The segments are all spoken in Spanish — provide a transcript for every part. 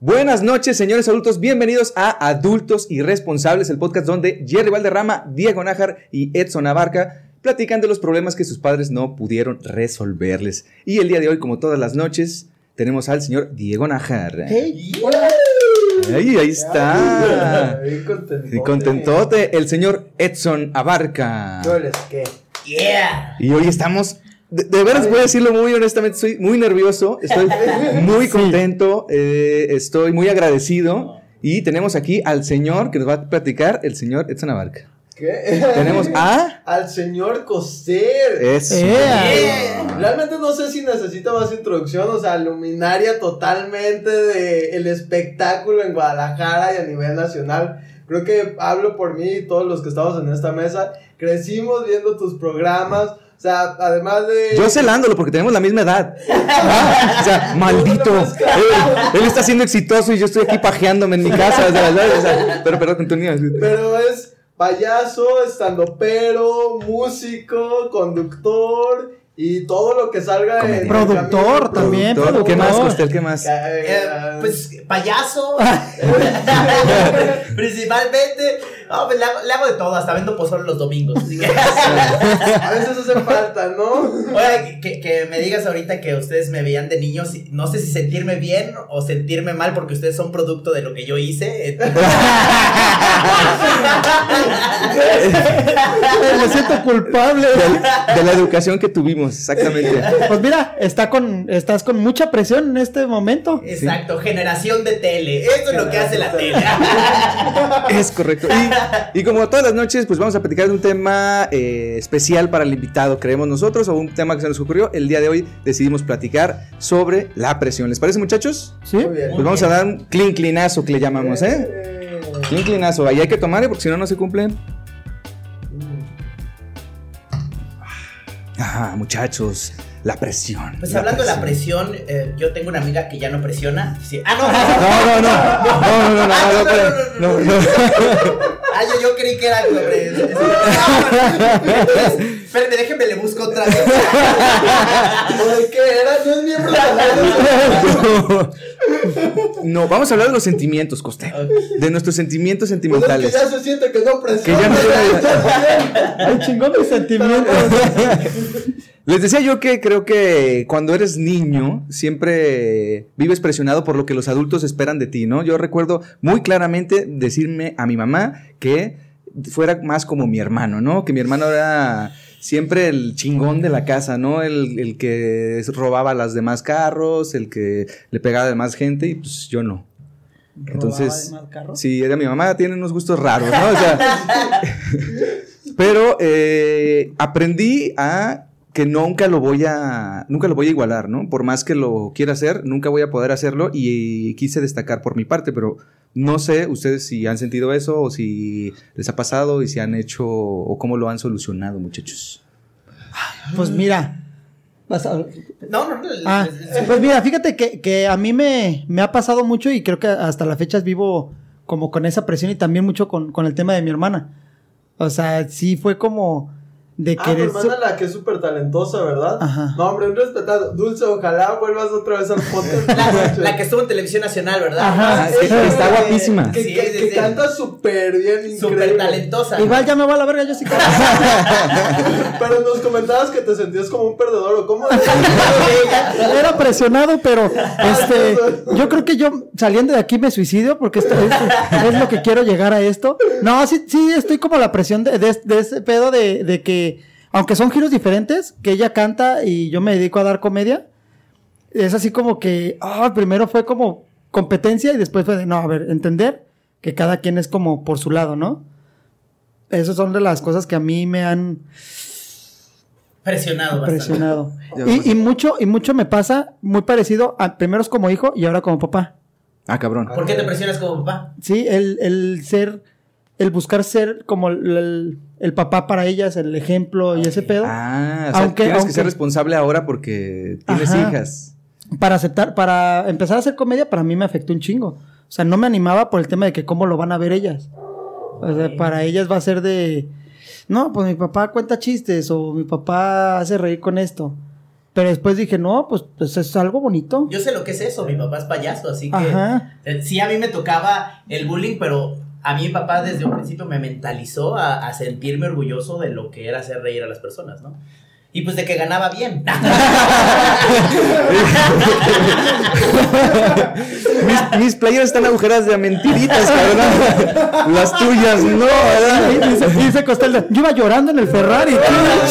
Buenas noches, señores adultos. Bienvenidos a Adultos Irresponsables, el podcast donde Jerry Valderrama, Diego Nájar y Edson Abarca platican de los problemas que sus padres no pudieron resolverles. Y el día de hoy, como todas las noches, tenemos al señor Diego Nájar. Hey, hola. Ahí, ahí está. Bien contentote. Y contentote, el señor Edson Abarca. ¿Yo les qué? Yeah. Y hoy estamos, de, de veras voy a decirlo muy honestamente, estoy muy nervioso, estoy muy contento, eh, estoy muy agradecido. Y tenemos aquí al señor que nos va a platicar, el señor Edson Abarca. ¿Qué? Tenemos a... Al señor Coser. Eso. Yeah. Realmente no sé si necesita más introducción, o sea, luminaria totalmente de el espectáculo en Guadalajara y a nivel nacional. Creo que hablo por mí y todos los que estamos en esta mesa. Crecimos viendo tus programas. O sea, además de. Yo celándolo porque tenemos la misma edad. Ah, O sea, maldito. Él, él está siendo exitoso y yo estoy aquí pajeándome en mi casa. o sea. O sea, pero perdón, continúa. Pero es payaso, estandopero, músico, conductor y todo lo que salga en Comediante. el Productor también. Productor, ¿Qué más. Costel? ¿Qué más? Eh, eh, pues payaso. Principalmente. No, pues, le, hago, le hago de todo, hasta vendo pozole los domingos. así que- a veces hace falta, ¿no? Oiga, que, que me digas ahorita que ustedes me veían de niños, y no sé si sentirme bien o sentirme mal porque ustedes son producto de lo que yo hice. Me siento culpable. De, de la educación que tuvimos, exactamente. Pues mira, está con, estás con mucha presión en este momento. Exacto, generación de tele. Eso es lo que hace la tele. Es correcto. Y, y como todas las noches, pues vamos a platicar de un tema eh, especial para el invitado, creemos nosotros, o un tema que se nos ocurrió. El día de hoy decidimos platicar sobre la presión. ¿Les parece, muchachos? ¿Sí? Muy bien. Pues vamos a dar un clean clinazo que le llamamos, ¿eh? Eh, Clean clinazo. Ahí hay que tomar, ¿eh? porque si no, no se cumplen. Ah, muchachos, la presión. Pues la hablando de la presión, eh, yo tengo una amiga que ya no presiona. Sí. Ah, No, no, no, no. No, no, no, no, no, no, no, no. Ah, yo, yo creí que era sobre. Espérenme, déjenme le busco otra vez. ¿O de qué era? No es miembro de la No, vamos a hablar de los sentimientos, Coste. De nuestros sentimientos Pues es que sentimentales. ya se siente que no presiona. Que ya no- Ay, chingón mis sentimientos. Les decía yo que creo que cuando eres niño siempre vives presionado por lo que los adultos esperan de ti, ¿no? Yo recuerdo muy claramente decirme a mi mamá que fuera más como mi hermano, ¿no? Que mi hermano era siempre el chingón de la casa, ¿no? El, el que robaba las demás carros, el que le pegaba a demás gente y pues yo no. Entonces, sí, era mi mamá, tiene unos gustos raros, ¿no? O sea, pero eh, aprendí a que nunca lo voy a nunca lo voy a igualar, ¿no? Por más que lo quiera hacer, nunca voy a poder hacerlo y quise destacar por mi parte, pero no sé ustedes si han sentido eso o si les ha pasado y si han hecho o cómo lo han solucionado, muchachos. Pues mira. vas a- No, no, no. Ah, pues mira, fíjate que, que a mí me, me ha pasado mucho y creo que hasta la fecha vivo como con esa presión y también mucho con, con el tema de mi hermana. O sea, sí fue como de Ah, tu querer... hermana la que es súper talentosa, ¿verdad? Ajá. No, hombre, un respetado. Dulce, ojalá vuelvas otra vez al podcast. La, la que estuvo en televisión nacional, ¿verdad? Ajá, Ah, es que está guapísima. Que, Sí, que- sí, que sí. canta súper bien, increíble. Súper talentosa. Igual ya me va a la verga, yo sí creo. Pero nos comentabas que te sentías como un perdedor, ¿o cómo? Era presionado, pero este, yo creo que yo saliendo de aquí me suicidio porque esto es, es lo que quiero llegar a esto. No, sí, sí, estoy como la presión de, de, de ese pedo de, de que, aunque son giros diferentes, que ella canta y yo me dedico a dar comedia, es así como que, ah, primero fue como competencia y después fue de, no, a ver, entender que cada quien es como por su lado, ¿no? Esas son de las cosas que a mí me han Presionado bastante. presionado. Y mucho, y mucho me pasa muy parecido a primero es como hijo y ahora como papá. Ah, cabrón. ¿Por qué te presionas como papá? Sí, el, el ser, el buscar ser como el, el- el papá para ellas, el ejemplo y ese pedo. Ah, o sea, Aunque- tienes que ser responsable ahora porque tienes Ajá. hijas. Para aceptar, para empezar a hacer comedia, para mí me afectó un chingo. O sea, no me animaba por el tema de que cómo lo van a ver ellas. O sea, para ellas va a ser de, no, pues mi papá cuenta chistes o mi papá hace reír con esto. Pero después dije, no, pues, pues es algo bonito. Yo sé lo que es eso, mi papá es payaso, así que Ajá. eh, sí a mí me tocaba el bullying, pero a mí mi papá desde un principio me mentalizó a, a sentirme orgulloso de lo que era hacer reír a las personas, ¿no? Y pues de que ganaba bien. Mis, mis playeras están agujeras de mentiritas, cabrón. Las tuyas, no, ¿verdad? Y dice, dice Costello, yo iba llorando en el Ferrari.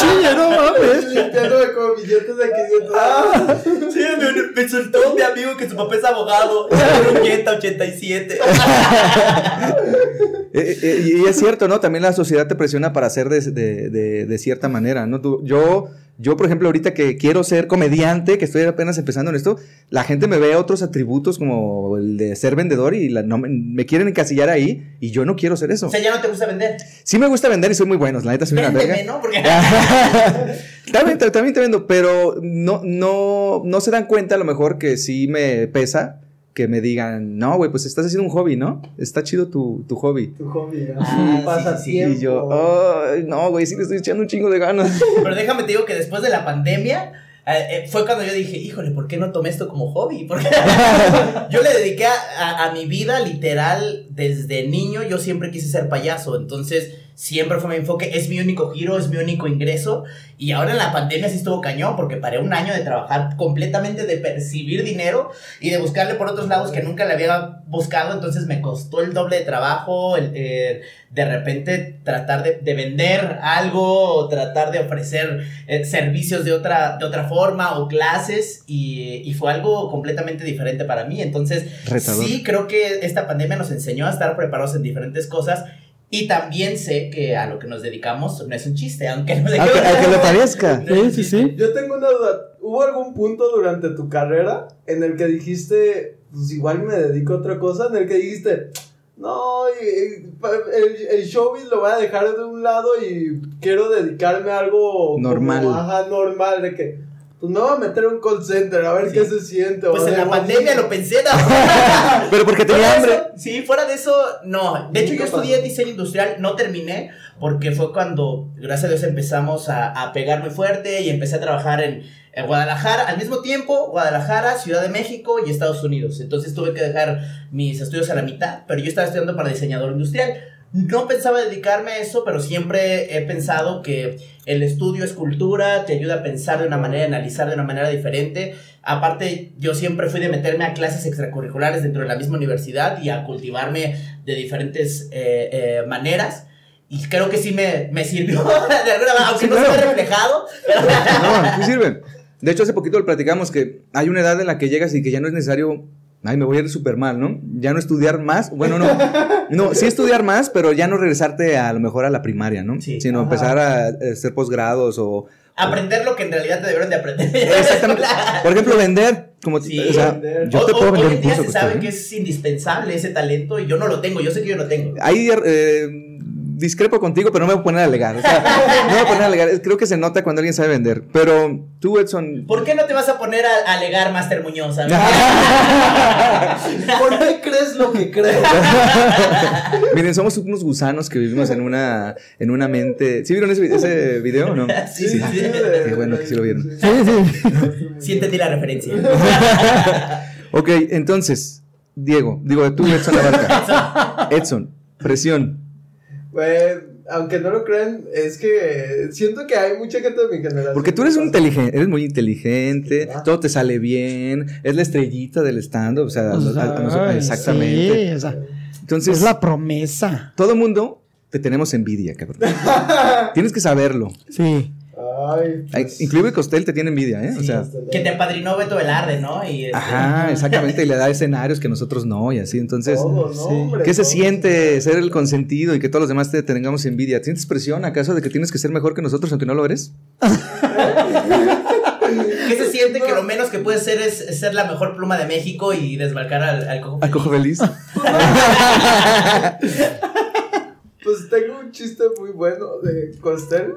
Chille, no mames. Limpiándome con billetes de 500. Ah, Sí, me, me soltó mi amigo que su papá es abogado. 80, 87. Eh, eh, y es cierto, ¿no? También la sociedad te presiona para hacer de, de- de- de cierta manera, ¿no? Tú- yo, yo, por ejemplo, ahorita que quiero ser comediante, que estoy apenas empezando en esto, la gente me ve otros atributos como el de ser vendedor y la- no, me, quieren encasillar ahí y yo no quiero ser eso. O sea, ya no te gusta vender. Sí me gusta vender y soy muy bueno, la neta soy una Véndeme, verga. ¿no? Porque también, también te vendo, pero no, no, no se dan cuenta a lo mejor que sí me pesa que me digan, no, güey, pues estás haciendo un hobby, ¿no? Está chido tu, tu hobby. tu hobby. Ah, así, sí. Y yo, ay, no, güey, sí le estoy echando un chingo de ganas. Pero déjame te digo que después de la pandemia eh, eh, fue cuando yo dije, híjole, ¿por qué no tomé esto como hobby? Porque yo le dediqué a, a- a mi vida literal desde niño, yo siempre quise ser payaso, entonces siempre fue mi enfoque, es mi único giro, es mi único ingreso, y ahora en la pandemia sí estuvo cañón, porque paré un año de trabajar completamente, de percibir dinero y de buscarle por otros lados que nunca le había buscado, entonces me costó el doble de trabajo, el, eh, de repente tratar de, de vender algo, o tratar de ofrecer eh, servicios de otra, de otra forma o clases y, y fue algo completamente diferente para mí. Entonces, Retador. sí creo que esta pandemia nos enseñó a estar preparados en diferentes cosas y también sé que a lo que nos dedicamos no es un chiste, aunque no Aunque, aunque lo parezca. Sí, sí, sí. Yo tengo una duda. ¿Hubo algún punto durante tu carrera en el que dijiste, pues igual me dedico a otra cosa? En el que dijiste, no, el, el showbiz lo voy a dejar de un lado y quiero dedicarme a algo como, Normal. ajá, normal, de que, pues me voy a meter a un call center a ver Sí. qué se siente. Pues en la pandemia lo pensé, ¿no? Pero porque tenía hambre. eso- sí, fuera de eso, no. De hecho, yo estudié diseño industrial, no terminé, porque fue cuando, gracias a Dios, empezamos a, a pegar muy fuerte y empecé a trabajar en, en Guadalajara. Al mismo tiempo, Guadalajara, Ciudad de México y Estados Unidos. Entonces tuve que dejar mis estudios a la mitad, pero yo estaba estudiando para diseñador industrial. No pensaba dedicarme a eso, pero siempre he pensado que el estudio es cultura, te ayuda a pensar de una manera, a analizar de una manera diferente. Aparte, yo siempre fui de meterme a clases extracurriculares dentro de la misma universidad y a cultivarme de diferentes eh, eh, maneras. Y creo que sí me, me sirvió, de alguna manera, aunque Sí, no se claro. ve reflejado. No, sí sirve. De hecho, hace poquito lo platicamos que hay una edad en la que llegas y que ya no es necesario. Ay, me voy a ir súper mal, ¿no? Ya no estudiar más. Bueno, no. No, sí estudiar más, pero ya no regresarte a, lo mejor a la primaria, ¿no? Sí. Sino Ajá. empezar a, a hacer posgrados o. Aprender lo que en realidad te debieron de aprender. Exactamente. Por ejemplo, vender. Como, Sí, o sea, vender. yo te O- puedo vender hoy un en día curso. se sabe que es indispensable ese talento y yo no lo tengo, yo sé que yo no tengo. Ahí eh, discrepo contigo, pero no me voy a poner a alegar. O sea, no me voy a poner a alegar. Creo que se nota cuando alguien sabe vender. Pero tú, Edson. ¿Por qué no te vas a poner a, alegar, Master Muñoz? ¿Por qué crees lo que crees? Miren, somos unos gusanos que vivimos en una, en una mente. ¿Sí vieron ese, ese video o no? Sí, sí, sí. Qué bueno que sí lo vieron. Sí, sí. Sí entendí la referencia. Ok, entonces, Diego, digo, tú, Edson Abarca. Edson, presión. Güey, aunque no lo crean, es que siento que hay mucha gente de mi generación. Porque tú eres un inteligente, eres muy inteligente, Ah. todo te sale bien, es la estrellita del stand, o sea, a- a- a exactamente. sí, o sea, Entonces, es la promesa. todo mundo te tenemos envidia, cabrón. Tienes que saberlo. Sí. Ay, pues, Inclusive Costel te tiene envidia, ¿eh? O sea, Que te apadrinó Beto Velarde, ¿no? Y este, ajá, exactamente, y le da escenarios que nosotros no, y así. Entonces, Todo, ¿no, sí. hombre? ¿qué se siente ser el consentido y que todos los demás te tengamos envidia? ¿Sientes presión acaso de que tienes que ser mejor que nosotros aunque no lo eres? ¿Qué se siente que lo menos que puedes ser es, es ser la mejor pluma de México y desbarcar al, al cojo? ¿A cojo feliz? Pues tengo un chiste muy bueno de Costel.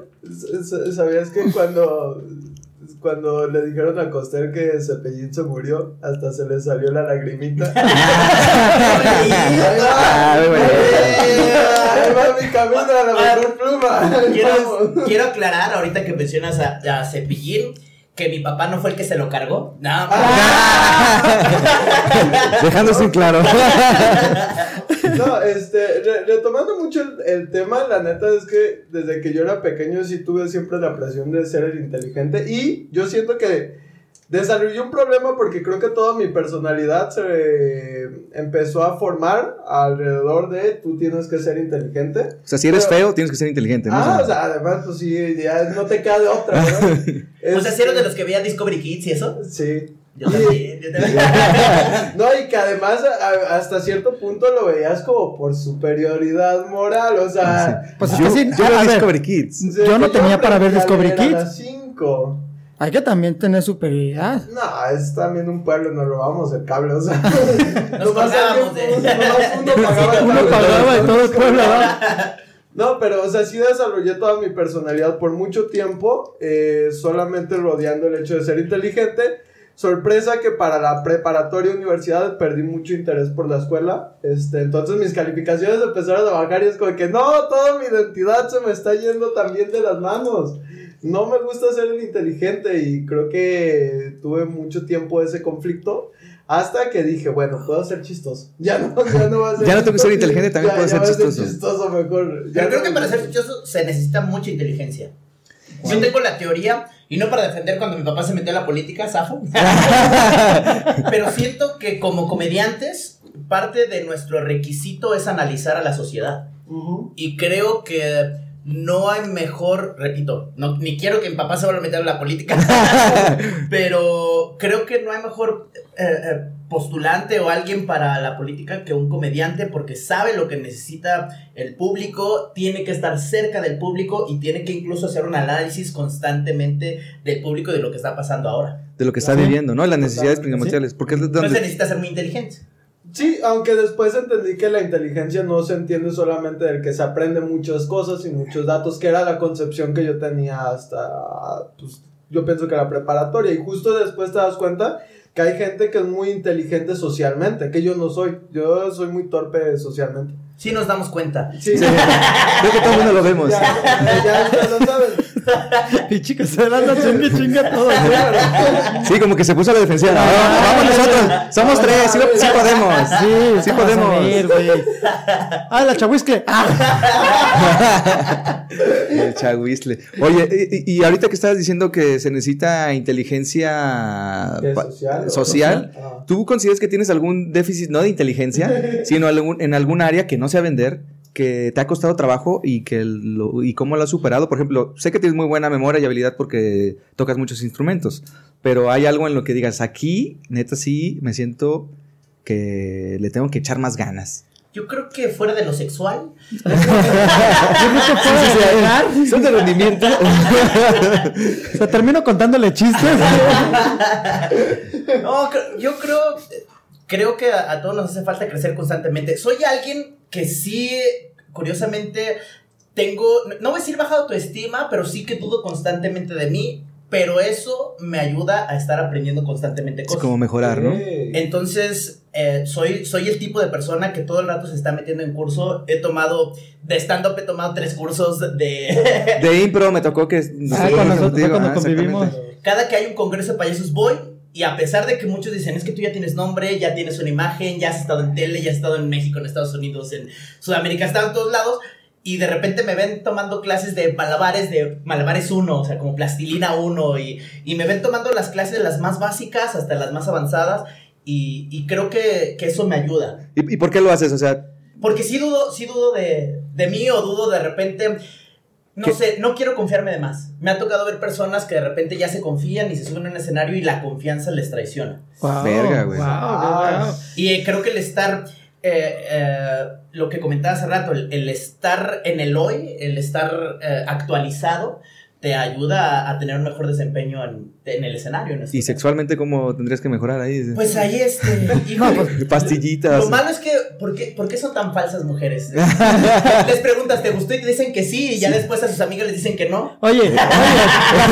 ¿Sabías que cuando, cuando le dijeron a Costel que Cepillín se murió, hasta se le salió la lagrimita? Ay, va mi camino a la mejor pluma. Quiero, quiero aclarar ahorita que mencionas a, a Cepillín que mi papá no fue el que se lo cargó. No, Dejándose en claro. No, este, re- retomando mucho el, el tema, la neta es que desde que yo era pequeño sí tuve siempre la presión de ser el inteligente y yo siento que desarrollé un problema porque creo que toda mi personalidad se empezó a formar alrededor de tú tienes que ser inteligente. O sea, si eres Pero- feo, tienes que ser inteligente, ¿no? Ah, O sea, además, pues sí, ya no te queda de otra, ¿verdad? o sea, si eres de Este, los que veía Discovery Kids y eso. Sí. Yo también, yo también. No, y que además a- hasta cierto punto lo veías como por superioridad moral, o sea... Pues es yo, que sí, yo ver. Kids. no tenía para ver Discovery Kids. las cinco. Hay que también tener superioridad. No, es también un pueblo, nos robamos el cable, o sea... Nos nomás colgábamos alguien- de- nomás uno pagaba el Uno cable. pagaba y todo el pueblo. No, pero, o sea, sí desarrollé toda mi personalidad por mucho tiempo, eh, solamente rodeando el hecho de ser inteligente. Sorpresa que para la preparatoria universidad perdí mucho interés por la escuela. Este, entonces mis calificaciones empezaron a bajar y es como que no, toda mi identidad se me está yendo también de las manos. No me gusta ser el inteligente y creo que tuve mucho tiempo ese conflicto. Hasta que dije, bueno, puedo ser chistoso. Ya no, ya no va a ser Ya no tengo que ser chistoso. inteligente, también Ya- puedo ya ser va a chistoso. chistoso mejor. Ya Pero creo no- que para ser chistoso se necesita mucha inteligencia. Yo tengo la teoría, y no para defender cuando mi papá se metió a la política, Safo, pero siento que como comediantes, parte de nuestro requisito es analizar a la sociedad. Y creo que no hay mejor, repito, no, ni quiero que mi papá se vuelva a meter en la política, pero creo que no hay mejor eh, eh, postulante o alguien para la política que un comediante porque sabe lo que necesita el público, tiene que estar cerca del público y tiene que incluso hacer un análisis constantemente del público y de lo que está pasando ahora. De lo que está viviendo, ¿no? Las necesidades primordiales. Porque es No se donde... necesita ser muy inteligente. Sí, aunque después entendí que la inteligencia no se entiende solamente del que se aprende muchas cosas y muchos datos, que era la concepción que yo tenía hasta, pues, yo pienso que la preparatoria. Y justo después te das cuenta que hay gente que es muy inteligente socialmente, que yo no soy. Yo soy muy torpe socialmente. Sí nos damos cuenta. Sí, Creo que todo el mundo lo vemos. Ya, ya, ya lo saben. Y chicos, se dan la chinga chinga todo. Sí, como que se puso a la defensiva. No, vamos nosotros. Somos tres. Sí, sí podemos. Sí, sí ¿cómo vas a podemos. Ah, la chahuiscle. Ah, El chahuizle. Oye, y, y ahorita que estabas diciendo que se necesita inteligencia ¿Qué, pa- social social, Ah. ¿tú consideras que tienes algún déficit, no de inteligencia, sino algún- en algún área que no sea vender, que te ha costado trabajo y que lo, y cómo lo has superado? Por ejemplo, sé que tienes muy buena memoria y habilidad porque tocas muchos instrumentos, pero hay algo en lo que digas, aquí, neta, sí, me siento que le tengo que echar más ganas. Yo creo que fuera de lo sexual, yo creo que fuera de llegar, Son de rendimiento. O sea, termino contándole chistes. No, yo creo, creo que a, a todos nos hace falta crecer constantemente. Soy alguien que sí, curiosamente, tengo, no voy a decir baja autoestima, pero sí que dudo constantemente de mí, pero eso me ayuda a estar aprendiendo constantemente Es cosas. como mejorar, ¿no? Entonces, eh, soy, soy el tipo de persona que todo el rato se está metiendo en curso. He tomado, de stand-up he tomado tres cursos de... De impro me tocó que... nos Ah, tocó con nosotros, contigo, cuando convivimos. cada que hay un congreso de payasos voy y a pesar de que muchos dicen es que tú ya tienes nombre, ya tienes una imagen, ya has estado en tele, ya has estado en México, en Estados Unidos, en Sudamérica, has estado en todos lados y de repente me ven tomando clases de malabares, de malabares 1, o sea, como plastilina 1 y, y me ven tomando las clases de las más básicas hasta las más avanzadas y, y creo que, que eso me ayuda. ¿Y, y por qué lo haces? O sea, Porque sí dudo, sí dudo de, de mí o dudo de repente. No ¿Qué? sé, no quiero confiarme de más. Me ha tocado ver personas que de repente ya se confían y se suben a un escenario y la confianza les traiciona. Wow, Verga, güey. wow, Ah. wow. Y eh, creo que el estar, eh, eh, lo que comentaba hace rato, el, el estar en el hoy, el estar eh, actualizado, te ayuda a, a tener un mejor desempeño en, en el escenario. en este ¿y caso. sexualmente cómo tendrías que mejorar ahí? Pues ahí este. híjole, Pastillitas. Lo malo es que, ¿por qué, por qué son tan falsas mujeres? les preguntas, ¿te gustó? Y te dicen que sí, y ya después a sus amigas les dicen que no. Oye, oye, la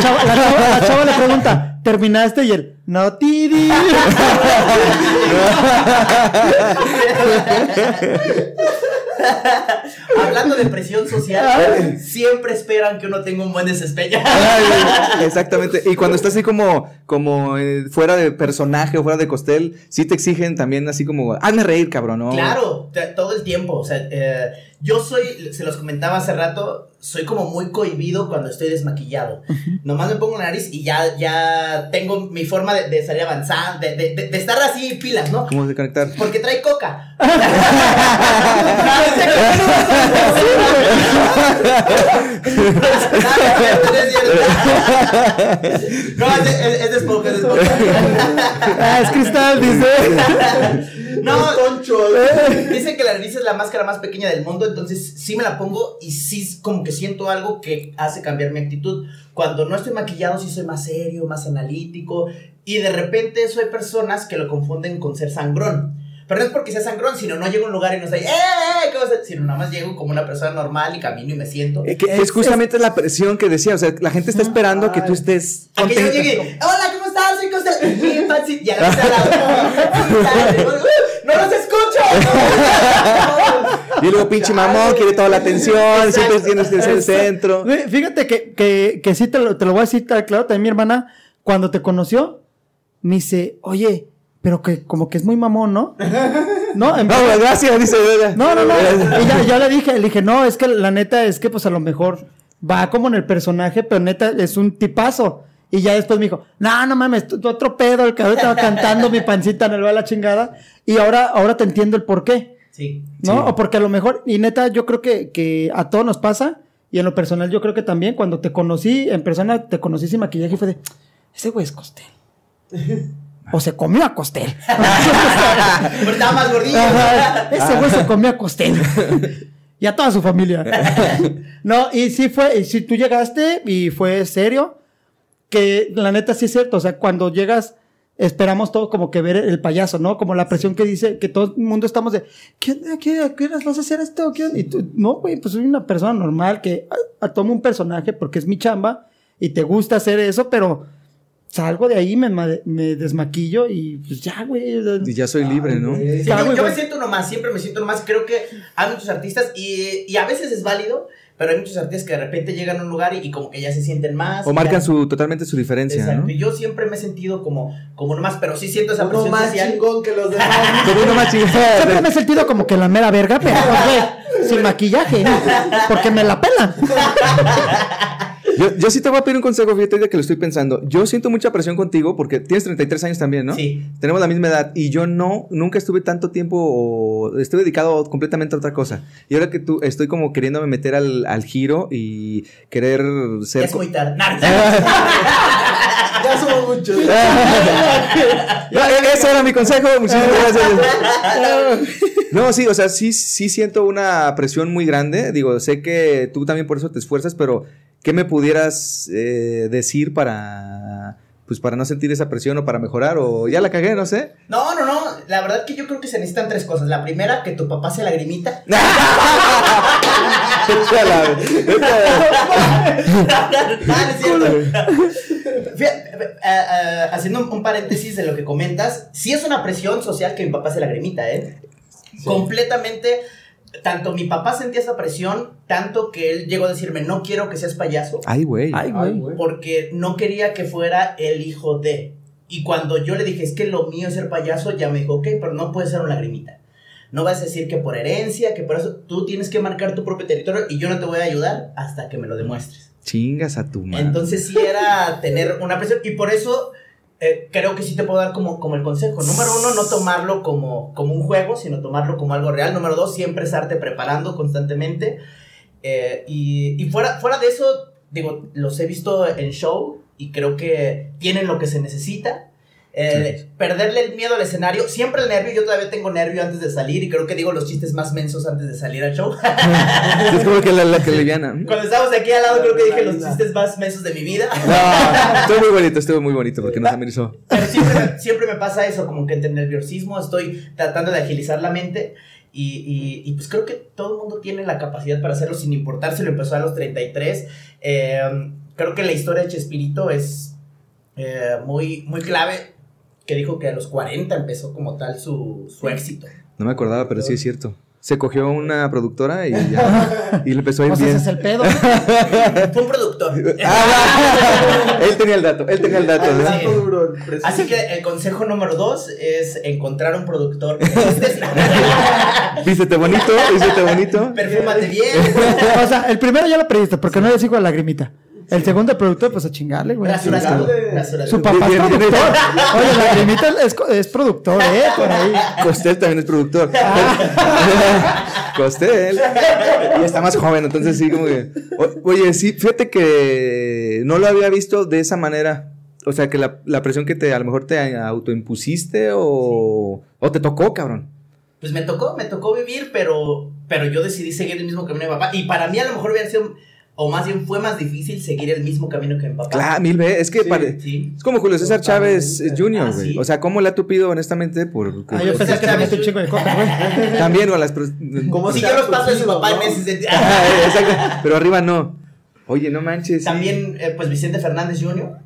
chava, la, chava, la chava le pregunta, ¿terminaste? Y él, no, Tidi. Hablando de presión social, siempre esperan que uno tenga un buen desempeño. Exactamente. Y cuando estás así como, como eh, fuera de personaje o fuera de costel, sí te exigen también así como, hazme reír, cabrón, ¿no? Claro, todo el tiempo. O sea, eh, yo soy, se los comentaba hace rato, soy como muy cohibido cuando estoy desmaquillado. Nomás me pongo la nariz y ya, ya tengo mi forma de, de salir avanzando, de, de- de- de estar así pilas, ¿no? ¿Cómo de conectar? Porque trae coca. No, es de, es- es de esponja, es de esponja. Ah, es cristal, dice. No. Dicen que la nariz es la máscara más pequeña del mundo, entonces sí me la pongo y sí como que siento algo que hace cambiar mi actitud. Cuando no estoy maquillado sí soy más serio, más analítico y de repente soy personas que lo confunden con ser sangrón. Pero no es porque sea sangrón, sino no llego a un lugar y no estoy, ¡eh! eh, ¿Qué vas a hacer?", Sino nada más llego como una persona normal y camino y me siento. Eh, que es, justamente la presión que decía, o sea, la gente está esperando a que tú estés A que yo llegue, hola, ¿cómo estás? Soy Patsy. Y a la ¡No los escucho! Y luego, pinche mamón, quiere toda la atención, siempre tienes que ser el centro. Fíjate que, que, que sí te lo, te lo voy a decir claro. También mi hermana, cuando te conoció, me dice, oye, pero que como que es muy mamón, ¿no? No, en No, gracias, dice. No, no, no. Y ya, ya le dije, le dije, no, es que la neta es que pues a lo mejor va como en el personaje, pero neta es un tipazo. Y ya después me dijo, no, no mames, tú, tú otro pedo, el cabrón estaba cantando mi pancita en el va a la chingada. Y ahora, ahora te entiendo el por qué, Sí. ¿no? Sí. O porque a lo mejor, y neta, yo creo que, que a todos nos pasa, y en lo personal yo creo que también, cuando te conocí, en persona te conocí sin maquillaje y fue de, ese güey es costel. O se comió a costel. Estaba más gordillo. Ese güey se comió a Costel. y a toda su familia. no, y sí fue, y sí tú llegaste y fue serio. Que la neta sí es cierto. O sea, cuando llegas, esperamos todo como que ver el payaso, ¿no? Como la presión que dice que todo el mundo estamos de, ¿qué? ¿Qué, ¿A qué vas a hacer esto? ¿Qué onda?". Y tú, no, güey, pues soy una persona normal que ah, ah, tomo un personaje porque es mi chamba y te gusta hacer eso, pero salgo de ahí, me, ma- me desmaquillo y pues ya, güey. Y ya soy libre, ¿no? Güey. Sí, Ya, yo, güey, yo me siento uno más, siempre me siento uno más. Creo que hay muchos artistas y, y a veces es válido, pero hay muchos artistas que de repente llegan a un lugar y, y como que ya se sienten más. O marcan ya- su, totalmente su diferencia, Exacto. ¿no? Y yo siempre me he sentido como, como uno más, pero sí siento esa Uno presión más social. chingón que los demás. Como uno más Siempre chingón. me he sentido como que la mera verga, pero sin maquillaje, porque me la pelan. Yo, yo sí te voy a pedir un consejo, fíjate de que lo estoy pensando. Yo siento mucha presión contigo porque tienes 33 años también, ¿no? Sí. Tenemos la misma edad y yo no, nunca estuve tanto tiempo o estuve dedicado completamente a otra cosa. Y ahora que tú estoy como queriéndome meter al, al giro y querer ser... es muy tarde. Ya somos muchos. No, ese era mi consejo, muchísimas gracias. No, sí, o sea, sí, sí siento una presión muy grande. Digo, sé que tú también por eso te esfuerzas, pero ¿qué me pudieras eh, decir para, pues, para no sentir esa presión o para mejorar? O ya la cagué, no sé. No, no, no. La verdad que yo creo que se necesitan tres cosas. La primera, que tu papá se lagrimita. Haciendo un, paréntesis de lo que comentas, sí es una presión social que mi papá se lagrimita, ¿eh? Completamente. Tanto mi papá sentía esa presión, tanto que él llegó a decirme, no quiero que seas payaso, Ay, güey. Ay, güey. porque no quería que fuera el hijo de. Y cuando yo le dije, es que lo mío es ser payaso, ya me dijo, ok, pero no puede ser una lagrimita. No vas a decir que por herencia, que por eso tú tienes que marcar tu propio territorio y yo no te voy a ayudar hasta que me lo demuestres. Chingas a tu madre. Entonces sí era tener una presión y por eso eh, creo que sí te puedo dar como, como el consejo. Número uno, no tomarlo como, como un juego, sino tomarlo como algo real. Número dos, siempre estarte preparando constantemente. Eh, y y fuera, fuera de eso, digo, los he visto en show y creo que tienen lo que se necesita. Eh, Perderle el miedo al escenario, siempre el nervio, yo todavía tengo nervio antes de salir y creo que digo los chistes más mensos antes de salir al show. es como que la, la que liviana. Cuando estábamos aquí al lado creo que dije los chistes más mensos de mi vida. No, estuvo muy bonito, estuvo muy bonito porque nos amenizó. Pero siempre me, siempre me pasa eso, como que entre nerviosismo estoy tratando de agilizar la mente y, y, y pues creo que todo el mundo tiene la capacidad para hacerlo sin importar si lo empezó a los 33. Eh, creo que la historia de Chespirito es eh, muy, muy clave, que dijo que a los 40 empezó como tal su, su éxito. No me acordaba, pero sí es cierto. Se cogió una productora y ya. y le empezó a ir sea, bien. ese es el pedo. Fue un productor. Ah, él tenía el dato, él tenía el dato. Así que el consejo número dos es encontrar un productor. Vístete bonito, vístete bonito. Perfúmate bien. o sea, el primero ya lo pediste porque no le sigo a lagrimita. El segundo, productor, pues a chingarle, güey. Rasurado. Su papá es productor. Oye, lagrimita es, es productor, ¿eh? Por ahí. Costel también es productor. Costel. Y está más joven, entonces sí, como que. oye, sí, fíjate que no lo había visto de esa manera. O sea, que la, la presión que te a lo mejor te autoimpusiste o, o te tocó, cabrón. Pues me tocó, me tocó vivir, pero, pero yo decidí seguir el mismo camino de mi papá. Y para mí a lo mejor hubiera sido, o más bien fue más difícil seguir el mismo camino que mi papá. Claro, mil veces. Es que Sí. pare- Sí. es como Julio César Chávez Jr., Ah, sí. O sea, ¿cómo le ha tupido honestamente por. Ah, yo pensé que metí un chico de coca, güey. También, o las. ¿Cómo Si yo los paso de su papá no? en ese sentido. Ah, exacto. Pero arriba no. Oye, no manches. sí. También, eh, pues Vicente Fernández Jr.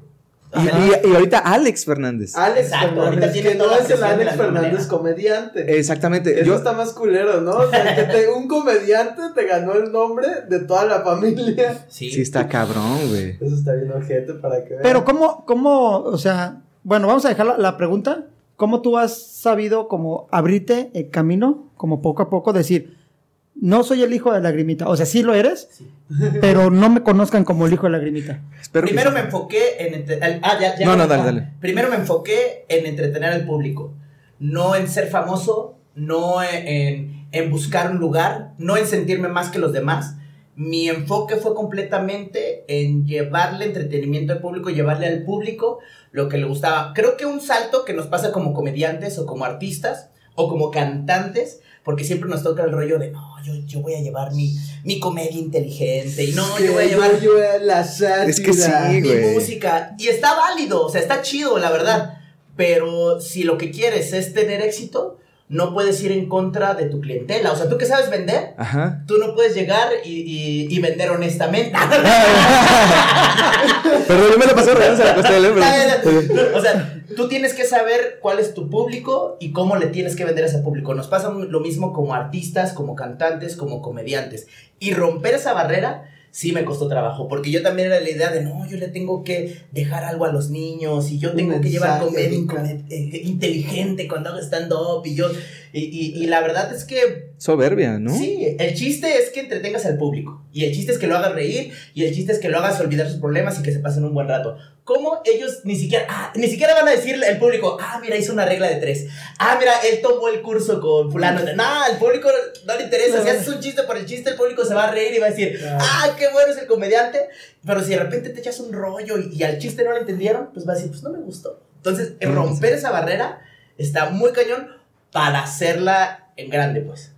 Y, y- y ahorita Alex Fernández. Alex Exacto, ahorita Fernández, tiene que no es el Alex Fernández manera. comediante. Exactamente. Eso Yo, está más culero, ¿no? O sea, que te- un comediante te ganó el nombre de toda la familia. Sí. Sí, está cabrón, güey. Eso está bien ojete para que vean. Pero ¿cómo, cómo, o sea, bueno, vamos a dejar la, la pregunta. ¿Cómo tú has sabido como abrirte el camino, como poco a poco decir, no soy el hijo de Lagrimita? O sea, sí lo eres, Sí. pero no me conozcan como el hijo de Lagrimita. Espero Primero me enfoqué en... entre- Ah, ya, ya. No, no, dale, dale. Primero me enfoqué en entretener al público. No en ser famoso, no en, en buscar un lugar, no en sentirme más que los demás. Mi enfoque fue completamente en llevarle entretenimiento al público, llevarle al público lo que le gustaba. Creo que un salto que nos pasa como comediantes o como artistas o como cantantes, porque siempre nos toca el rollo de, no, yo, yo voy a llevar mi, mi comedia inteligente y no, yo voy a llevar yo voy a la sátira. Es que sí, mi güey. música. Y está válido, o sea, está chido, la verdad. Pero si lo que quieres es tener éxito, no puedes ir en contra de tu clientela. O sea, tú que sabes vender, Ajá. tú no puedes llegar y, y- y vender honestamente. Perdón, yo me lo pasé a la o sea, tú tienes que saber cuál es tu público y cómo le tienes que vender a ese público. Nos pasa lo mismo como artistas, como cantantes, como comediantes. Y romper esa barrera sí me costó trabajo, porque yo también era la idea de, no, yo le tengo que dejar algo a los niños y yo tengo que llevar comedia eh, inteligente cuando hago stand-up y yo... Y, y- y la verdad es que Soberbia, ¿no? Sí, el chiste es que entretengas al público. Y el chiste es que lo hagas reír. Y el chiste es que lo hagas olvidar sus problemas y que se pasen un buen rato. ¿Cómo ellos ni siquiera, ah, ni siquiera van a decirle al público, ah, mira, hizo una regla de tres. Ah, mira, él tomó el curso con fulano. No, al público no le interesa. Si haces un chiste por el chiste, el público se va a reír y va a decir, ah, qué bueno es el comediante. Pero si de repente te echas un rollo y, y al chiste no lo entendieron, pues va a decir, pues no me gustó. Entonces, romper esa barrera está muy cañón para hacerla en grande, pues.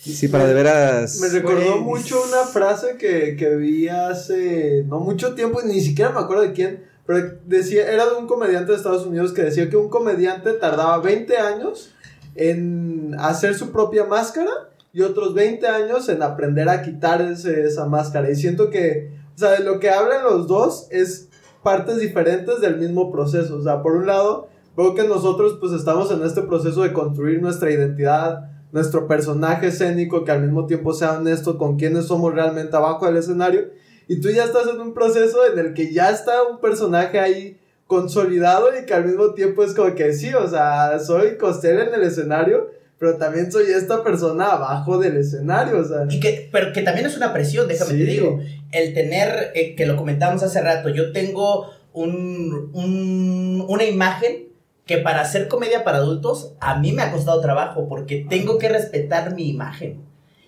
Sí, para de veras. Me recordó Güey. mucho una frase que, que vi hace no mucho tiempo, y ni siquiera me acuerdo de quién, pero decía, era de un comediante de Estados Unidos que decía que un comediante tardaba 20 años en hacer su propia máscara y otros 20 años en aprender a quitar ese- esa máscara. Y siento que, o sea, de lo que hablan los dos es partes diferentes del mismo proceso. O sea, por un lado, veo que nosotros pues estamos en este proceso de construir nuestra identidad, nuestro personaje escénico que al mismo tiempo sea honesto con quienes somos realmente abajo del escenario. Y tú ya estás en un proceso en el que ya está un personaje ahí consolidado y que al mismo tiempo es como que sí, o sea, soy Costel en el escenario, pero también soy esta persona abajo del escenario, o sea. Y que, pero que también es una presión, déjame Sí. te digo. El tener, eh, que lo comentamos hace rato, yo tengo un, un- una imagen que para hacer comedia para adultos a mí me ha costado trabajo porque tengo que respetar mi imagen.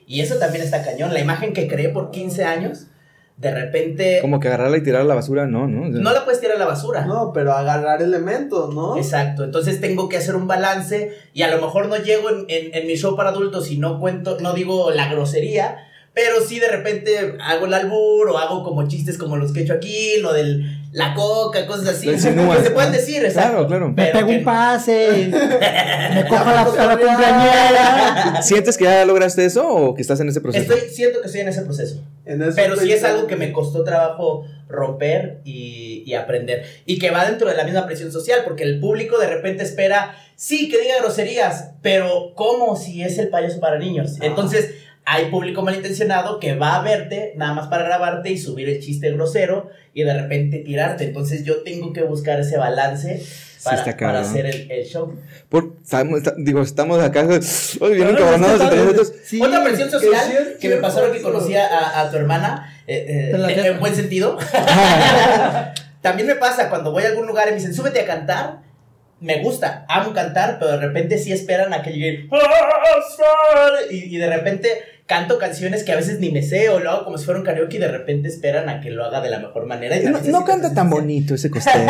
Y eso también está cañón. La imagen que creé por 15 años, de repente Como que agarrarla y tirarla a la basura, no, ¿no? O sea, no la puedes tirar a la basura. No, pero agarrar elementos, ¿no? Exacto, entonces tengo que hacer un balance y a lo mejor no llego en, en- en mi show para adultos y no cuento, no digo la grosería, pero sí de repente hago el albur o hago como chistes como los que he hecho aquí, lo del la coca, cosas así. Lo insinúas, que se pueden decir, exacto. Claro, claro. Me pego que- un pase, me cojo a la, a la cumpleañera. ¿Sientes que ya lograste eso o que estás en ese proceso? Estoy, siento que estoy en ese proceso. En Pero sí es algo que me costó trabajo romper y, y aprender. Y que va dentro de la misma presión social, porque el público de repente espera Sí, que diga groserías, pero ¿cómo si es el payaso para niños? Ah. Entonces, hay público malintencionado que va a verte nada más para grabarte y subir el chiste grosero y de repente tirarte. Entonces, yo tengo que buscar ese balance para, está para hacer el, el show. Por, estamos, está- digo, estamos acá. Hoy vienen cabronados entre nosotros. Sí. Otra presión social que sí que me pasó lo que cierto. conocí a, a tu hermana, eh, eh, en buen sentido. También me pasa cuando voy a algún lugar y me dicen, súbete a cantar. Me gusta, amo cantar, pero de repente sí esperan a que llegue. Y, y de repente canto canciones que a veces ni me sé o lo hago como si fuera un karaoke y de repente esperan a que lo haga de la mejor manera. Y No, no canta tan bonito ese costel. ¿eh?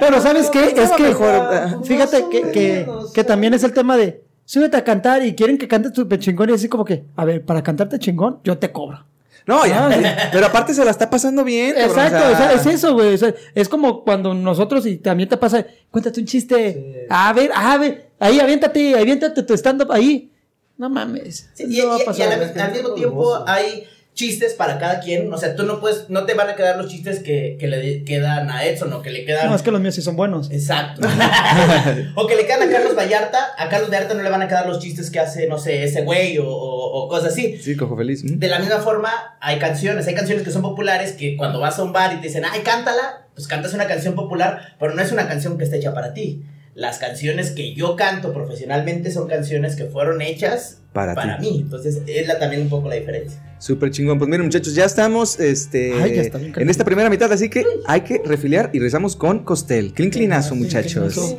Pero ¿sabes qué? Es que, mejor, ah, eh, fíjate que, que, que también es el tema de, súbete a cantar y quieren que cantes tu chingón y así como que, a ver, para cantarte chingón, yo te cobro. No, ya, Ah, sí. pero aparte se la está pasando bien. Exacto, o sea, es eso, güey. o sea, es como cuando nosotros, y también te pasa, cuéntate un chiste. Sí. A ver, a ver, ahí aviéntate, aviéntate tu stand-up ahí. No mames. Sí, y, no va a y- y pasar. a la- al mismo tiempo hay chistes para cada quien. O sea, tú no puedes, no te van a quedar los chistes que, que le quedan a Edson o que le quedan. No, es que los míos sí son buenos. Exacto. o que le quedan a Carlos Vallarta. A Carlos Vallarta no le van a quedar los chistes que hace, no sé, ese güey o, o- o cosas así. Sí, cojo feliz. De la misma forma, hay canciones, hay canciones que son populares que cuando vas a un bar y te dicen, ay, cántala, pues cantas una canción popular, pero no es una canción que esté hecha para ti. Las canciones que yo canto profesionalmente son canciones que fueron hechas Para para, mí. Entonces, es la, también un poco la diferencia. Súper chingón. Pues miren, muchachos, ya estamos este, Ay, ya está bien en esta primera mitad, así que hay que refiliar y regresamos con Costel. Clinclinazo, Sí, muchachos.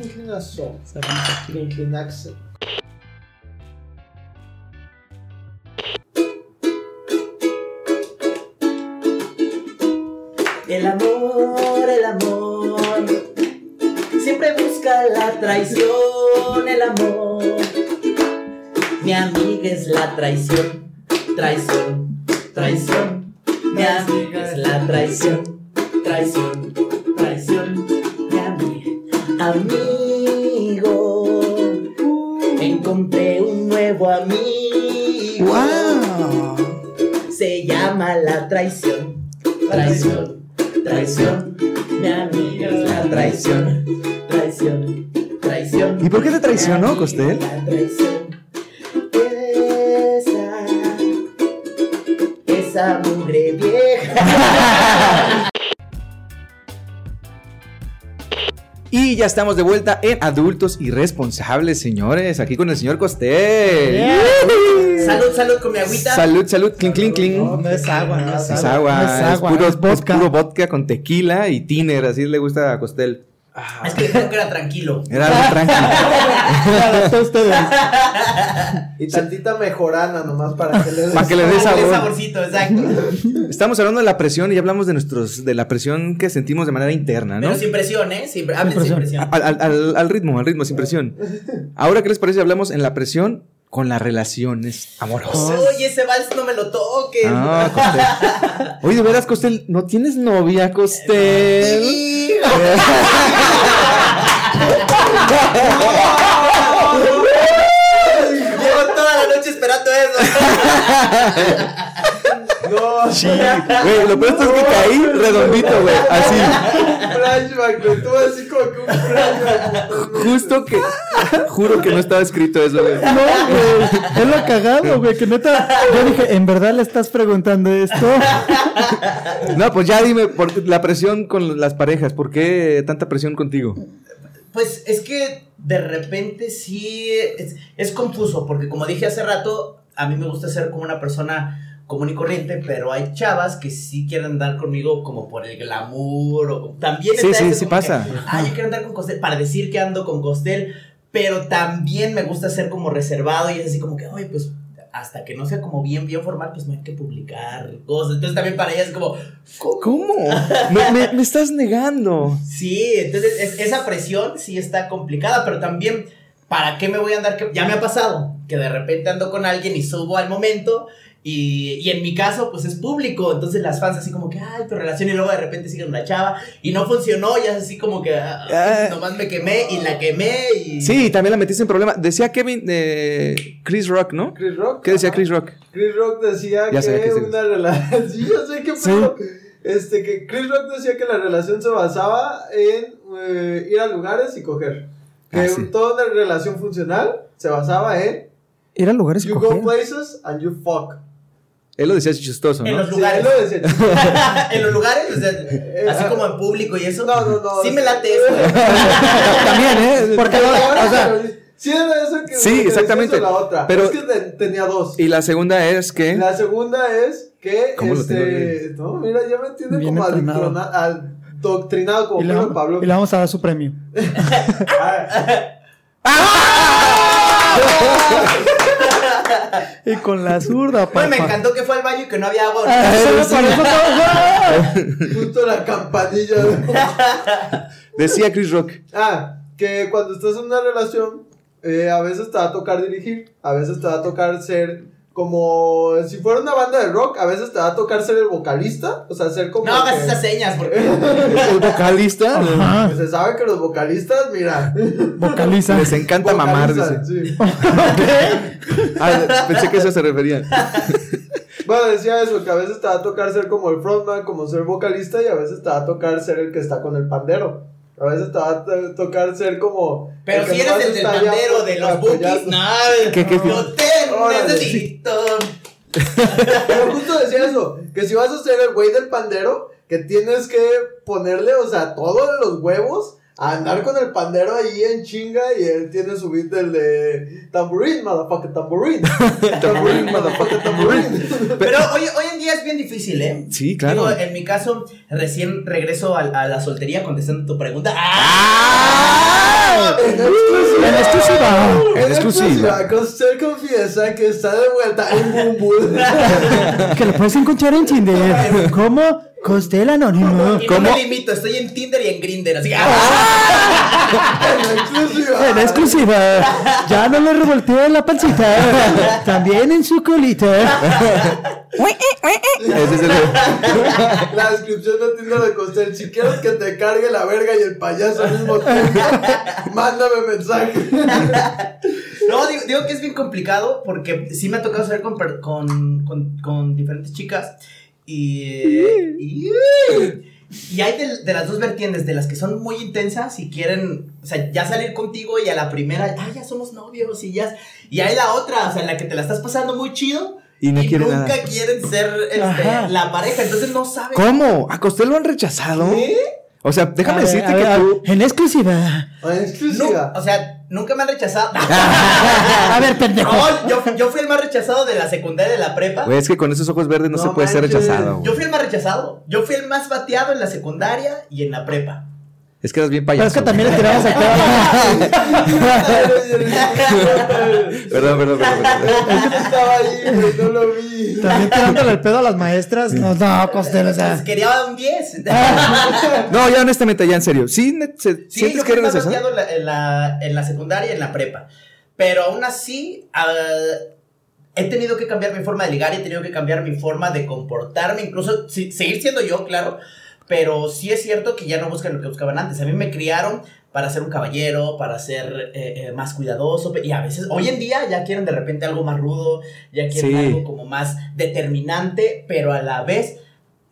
Inclinaxo. El amor, el amor, busca la traición, el amor. Mi amiga es la traición, traición, traición. Mi amiga es la traición, traición, traición. Mi amiga, amigo, encontré un nuevo amigo. ¡Wow! Se llama la traición. Traición, traición. Mi amiga es la traición. Traición, traición. ¿Y por qué te traicionó, Costel? La traición. Esa, esa mugre vieja. Y ya estamos de vuelta en Adultos Irresponsables, señores. Aquí con el señor Costel. Salud, salud con mi agüita. Salud, salud, clink, clink, clink. No, no es agua, no es Es agua. agua, No es es, agua, puro, es vodka. es puro vodka con tequila y tiner, así le gusta a Costel. Es que dijeron que era tranquilo. Era algo tranquilo. A ustedes. Y tantita mejorana nomás para que le des. Pa' que le sabor. saborcito, exacto. Estamos hablando de la presión y ya hablamos de nuestros, de la presión que sentimos de manera interna, ¿no? Pero sin presión, ¿eh? Sin, hablen sin presión. Al, al- al- al ritmo, al ritmo, sin presión. Ahora, ¿qué les parece? Hablamos en la presión con las relaciones amorosas. Oye, ese vals no me lo toques. Ah, Costel. Oye, de veras, Costel, ¿no tienes novia, Costel? Llevo toda la noche esperando eso. No, Sí, güey, lo peor es que caí redondito, güey, así. Flashback, güey. Tú así como que un flashback. Justo que, juro que no estaba escrito eso, güey. No, güey. Es lo cagado, güey. Que neta. Yo dije, ¿en verdad le estás preguntando esto? No, pues ya dime, por la presión con las parejas, ¿por qué tanta presión contigo? Pues es que de repente sí es, es confuso, porque como dije hace rato, a mí me gusta ser como una persona común y corriente, pero hay chavas que sí quieren andar conmigo como por el glamour o también Sí, está sí, sí pasa. que, ah, yo quiero andar con Costel para decir que ando con Costel, pero también me gusta ser como reservado y es así como que, oye, pues hasta que no sea como bien, bien formal, pues no hay que publicar cosas. Entonces también para ellas es como, ¿cómo? ¿Cómo? Me, me- me estás negando. Sí, entonces es- esa presión sí está complicada, pero también, ¿para qué me voy a andar? que- Ya me ha pasado que de repente ando con alguien y subo al momento y, y en mi caso, pues es público, entonces las fans así como que, ay, tu relación y luego de repente siguen una chava y no funcionó, ya es así como que, ah, Ah. nomás me quemé y la quemé y... Sí, también la metiste en problema. Decía Kevin, eh, Chris Rock, ¿no? Chris Rock. ¿Qué decía ajá. Chris Rock? Chris Rock decía Ya que que sí. una relación. sí, yo sé que Sí. pedo. Este, que Chris Rock decía que la relación se basaba en eh, ir a lugares y coger. Que Ah, sí. toda relación funcional se basaba en Ir a lugares y you go coger. places and you fuck. Él lo decía chistoso, En ¿no? los Sí, lugares. él lo decía. en los lugares, o sea, así como en público y eso. No, no, no. Sí me late eso. También, ¿eh? Porque, o sea, sí era eso que Sí, que exactamente. o la otra. Pero- es que te- tenía dos. Y la segunda es que. La segunda es que ¿Cómo lo este, no, mira, ya me entiende Bien como adoctrinado como y le, Pedro vamos, Pablo. y le vamos a dar su premio. Y con la zurda, papá. Me encantó que fue al baño y que no había agua. Ah, Justo la campanilla. Decía Chris Rock. ah, que cuando estás en una relación, eh, a veces te va a tocar dirigir, a veces te va a tocar ser como si fuera una banda de rock, a veces te va a tocar ser el vocalista, o sea, ser como No hagas que- esas señas porque. El vocalista. Ajá, Pues se sabe que los vocalistas, mira, vocaliza. Les encanta mamar. dice. sí. Ah, pensé que eso se refería. Bueno, decía eso, que a veces te va a tocar ser como el frontman, como ser vocalista, y a veces te va a tocar ser el que está con el pandero. A veces te va a to- tocar ser como. Pero si eres el del bandero de los bookies, no, ¿Qué- qué- yo te necesito. Pero justo decía eso, que si vas a ser el güey del pandero, que tienes que ponerle, o sea, todos los huevos a andar con el pandero ahí en chinga y él tiene su beat del de tambourine, motherfucker, tambourine. tambourine, motherfucker, tambourine. Pero hoy, hoy en día es bien difícil, ¿eh? Sí, claro. Digo, en mi caso, recién regreso a, a la soltería contestando tu pregunta. ¡Ah! En exclusiva. En exclusiva. En exclusiva. confiesa que está de vuelta en Bumble. Que lo puedes encontrar en Tinder. ¿Cómo? Costel anónimo. ¿Cómo? no me limito, estoy en Tinder y en Grindr, así que... en exclusiva. En exclusiva. Ya no le revolteó la pancita. También en su colita. Ese es el- La descripción de Tinder de Costel. Si quieres que te cargue la verga y el payaso al mismo tiempo, mándame mensaje. No, digo, digo que es bien complicado porque sí me ha tocado salir con, per- con, con, con diferentes chicas y, y, y hay de, de las dos vertientes, de las que son muy intensas y quieren, o sea, ya salir contigo y a la primera, ah, ya somos novios y ya, y hay la otra, o sea, en la que te la estás pasando muy chido Y no quiere nunca nada. quieren ser este, la pareja, entonces no saben. ¿Cómo? ¿A Costel lo han rechazado? O sea, déjame A decirte que ver, tú. En exclusiva. En exclusiva. o sea, nunca me han rechazado. A ver, pendejo. No, yo, yo fui el más rechazado de la secundaria y de la prepa. Güey, es que con esos ojos verdes no, No se puede ser rechazado. Yo fui el más rechazado. Yo fui el más bateado en la secundaria y en la prepa. Es que eras bien Pero payaso. es que también le tiramos el pedo a la... Perdón, perdón, perdón. perdón. Estaba ahí, güey, no lo vi. También tirándole el pedo a las maestras. No, no, Costel, o sea. Pues quería un 10. No, ya honestamente, ya en serio. ¿Sí, se- Sí, ¿Sientes yo que bateado en la, en, la, secundaria y en la prepa. Pero aún así, ah, he tenido que cambiar mi forma de ligar, he tenido que cambiar mi forma de comportarme, incluso si- seguir siendo yo, claro. Pero sí es cierto que ya no buscan lo que buscaban antes. A mí me criaron para ser un caballero, para ser eh, eh, más cuidadoso. Y a veces, hoy en día ya quieren de repente algo más rudo, ya quieren Sí. algo como más determinante, pero a la vez,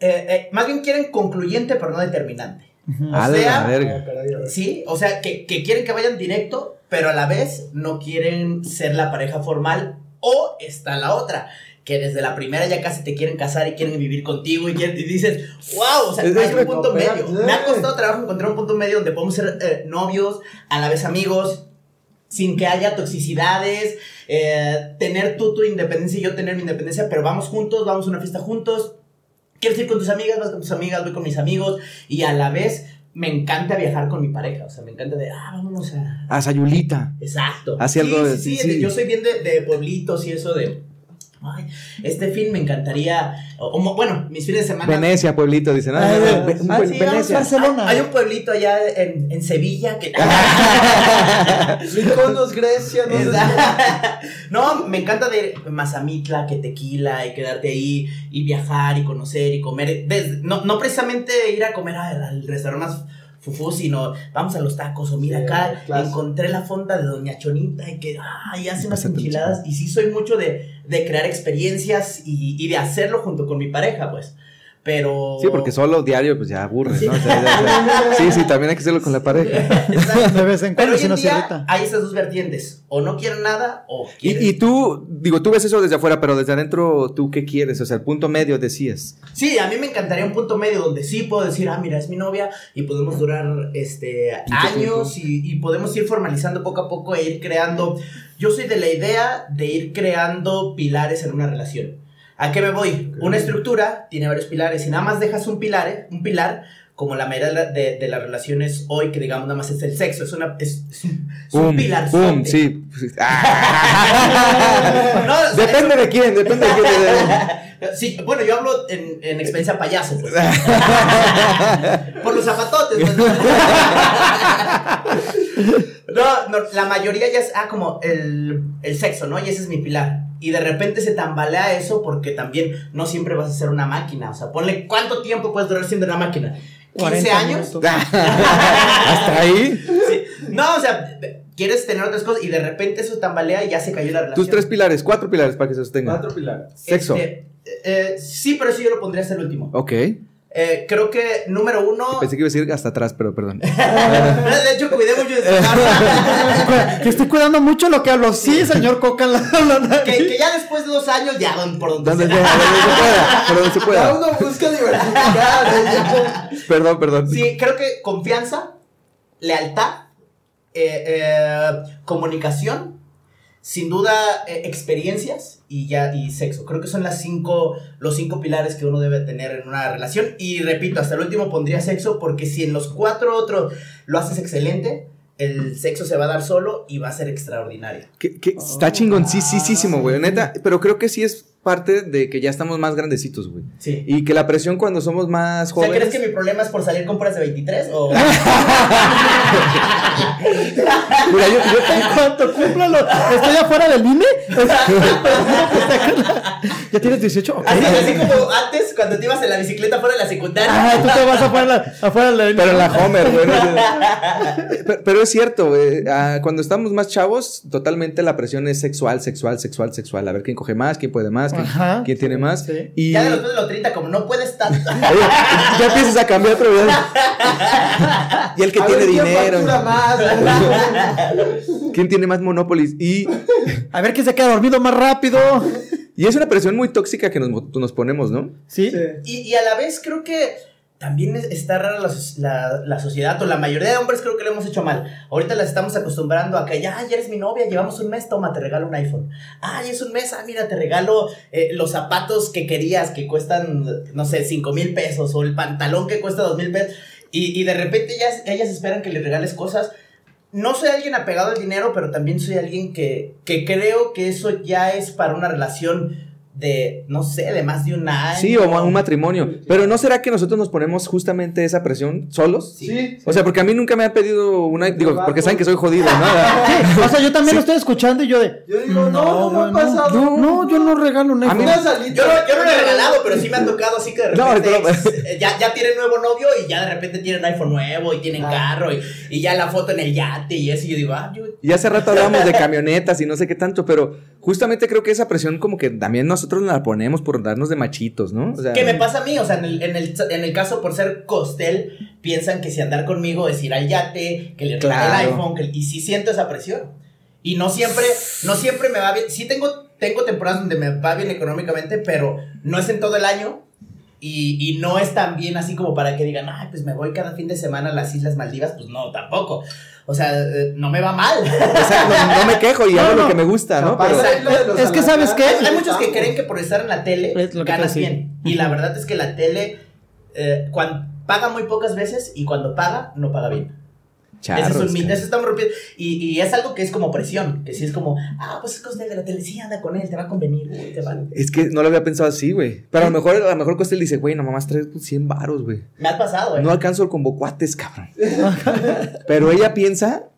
eh, eh, más bien quieren concluyente, pero no determinante. O sea, verga. Sí, o sea, que, que quieren que vayan directo, pero a la vez no quieren ser la pareja formal. O está la otra, que desde la primera ya casi te quieren casar y quieren vivir contigo y, quieren- y dices, wow, o sea, Es- hay un punto medio. Me ha costado trabajo encontrar un punto medio donde podemos ser eh, novios, a la vez amigos, sin que haya toxicidades, eh, tener tú tu independencia y yo tener mi independencia, pero vamos juntos, vamos a una fiesta juntos. ¿Quieres ir con tus amigas? Vas con tus amigas, voy con mis amigos. Y a la vez me encanta viajar con mi pareja. O sea, me encanta de, ah, vámonos a. A Sayulita. Exacto. Así sí, algo de- sí, sí, sí. Yo soy bien de, de pueblitos y eso de. Ay, este fin me encantaría. o- o mo- bueno, mis fines de semana. Venecia, pueblito, dicen. Ah, Ay, ve- ah, sí, Venecia. Barcelona. Hay un pueblito allá en, en Sevilla que. Mykonos, Grecia, no sé. No, me encanta de Mazamitla, que tequila y quedarte ahí y viajar y conocer y comer. Desde- no, no precisamente ir a comer al, al restaurante más fufú, sino vamos a los tacos o mira Sí, acá encontré la fonda de Doña Chonita y que ay, hace unas enchiladas y sí soy mucho de, de crear experiencias y, y de hacerlo junto con mi pareja, pues. Pero... Sí, porque solo diario pues ya aburre, ¿no? O sea, ya- ya- sí, sí, también hay que hacerlo con la pareja. De vez en cuando, si no se irrita. hay esas dos vertientes, o no quieren nada, o quieren... Y, y tú, digo, tú ves eso desde afuera, pero desde adentro, ¿tú qué quieres? O sea, el punto medio decías. Sí, a mí me encantaría un punto medio donde sí puedo decir, ah, mira, es mi novia y podemos durar este años y, y podemos ir formalizando poco a poco e ir creando. Yo soy de la idea de ir creando pilares en una relación. ¿A qué me voy? Una estructura tiene varios pilares y nada más dejas un pilar, un pilar como la mayoría de, de- las relaciones hoy, que digamos nada más es el sexo, es, una, es, es un, pilar. pum, sí. Ah. No, o sea, depende de quién, depende de quién. Sí, bueno, yo hablo en, en experiencia payaso, pues. Por los zapatotes, pues. No, no, la mayoría ya es, ah, como el, el sexo, ¿no? Y ese es mi pilar. Y de repente se tambalea eso porque también no siempre vas a ser una máquina. O sea, ponle cuánto tiempo puedes durar siendo una máquina. 15 40 años. Hasta ahí. Sí. No, o sea, quieres tener otras cosas y de repente eso tambalea y ya se cayó la relación. Tus tres pilares, cuatro pilares para que se sostengan. Cuatro pilares. Sexo. Este, eh, sí, pero sí yo lo pondría hasta el último. Ok. Eh, creo que número uno. Pensé que iba a decir hasta atrás, pero perdón. de hecho, cuidé mucho de Que estoy cuidando mucho lo que hablo. Sí, señor Coca. la- la- la- que, que ya después de dos años, ya don- por donde se pueda, por donde se pueda. uno busca diversificar. Perdón, perdón. Sí, creo que confianza, lealtad, eh, eh, comunicación, sin duda eh, experiencias y ya y sexo. Creo que son las cinco, los cinco pilares que uno debe tener en una relación. Y repito, hasta el último pondría sexo porque si en los cuatro otros lo haces excelente, el sexo se va a dar solo y va a ser extraordinario. Que, que está chingoncísimo, güey, neta. Pero creo que sí es parte de que ya estamos más grandecitos, güey. Sí. Y que la presión cuando somos más O sea, jóvenes. ¿crees que mi problema es por salir con puras de 23? O... Mira, yo, yo- En cuanto cumpla lo- Estoy afuera del INE. ya tienes 18. ok. Así, así como antes, cuando te ibas en la bicicleta fuera de la secundaria. Ah, tú te vas afuera, la- afuera del INE. Pero la Homer, güey. Pero, pero es cierto, güey. ah, cuando estamos más chavos, totalmente la presión es sexual, sexual, sexual, sexual. A ver quién coge más, quién puede más, Ajá. quién tiene más. Sí. Y Ya de los, de los 30, como no puedes tanto. Ya empiezas a cambiar otro video. Y el que A tiene ver, ¿quién dinero. factura más? ¿Quién tiene más Monopolis? Y, A ver quién se queda dormido más rápido. y es una presión muy tóxica que nos, nos ponemos, ¿no? Sí. Sí. Y, y a la vez creo que también es- está rara la, la- sociedad, o la mayoría de hombres creo que lo hemos hecho mal. Ahorita las estamos acostumbrando a que ya, ya eres mi novia, llevamos un mes, toma, te regalo un iPhone. Ay, es un mes, ah, mira, te regalo eh, los zapatos que querías, que cuestan, no sé, 5 mil pesos, o el pantalón que cuesta 2 mil pesos. Y, y de repente ellas, ellas esperan que les regales cosas. No soy alguien apegado al dinero, pero también soy alguien que, que creo que eso ya es para una relación de, no sé, de más de un año. Sí, o un matrimonio. Pero ¿no será que nosotros nos ponemos justamente esa presión solos? Sí. O sea, porque a mí nunca me han pedido una. Digo, porque saben que soy jodido, ¿no? Sí, O sea, yo también lo estoy escuchando y yo de. Yo digo, no, no, me ha güey, pasado. No, no, yo no regalo un A mí. Yo no, yo no le he regalado, pero sí me han tocado así que de No, repente pero- eh, ya, ya tienen nuevo novio y ya de repente tienen iPhone nuevo y tienen Ah. carro y, y ya la foto en el yate y eso. Y yo digo, ah, yo. Y hace rato hablábamos de camionetas y no sé qué tanto, pero justamente creo que esa presión como que también nosotros la ponemos por darnos de machitos, ¿no? O sea, ¿Qué me pasa a mí? O sea, en el, en el, en el caso por ser costel, piensan que si andar conmigo es ir al yate, que le Claro. el iPhone, que- y sí siento esa presión. Y no siempre, no siempre me va bien. Sí tengo, tengo temporadas donde me va bien económicamente, pero no es en todo el año. Y, y no es tan bien así como para que digan, ay, pues me voy cada fin de semana a las Islas Maldivas. Pues no, tampoco. O sea, eh, no me va mal. O sea, no, no me quejo y No, hago no. lo que me gusta, ¿no? Pero, Es que, ¿sabes qué? Hay muchos que creen que por estar en la tele Es lo que ganas bien. Y la verdad es que la tele eh, paga muy pocas veces y cuando paga, no paga bien. Ese es charros, un mito, eso estamos rompiendo. Y, y es algo que es como presión, que sí es como, ah, pues es costel de la tele, sí, anda con él, te va a convenir, güey, te va. Es que no lo había pensado así, güey. Pero a lo mejor, a lo mejor Costel dice, güey, no mamás traes 100 varos, güey. Me ha pasado, eh. No alcanzo con bocuates, cabrón. Pero ella piensa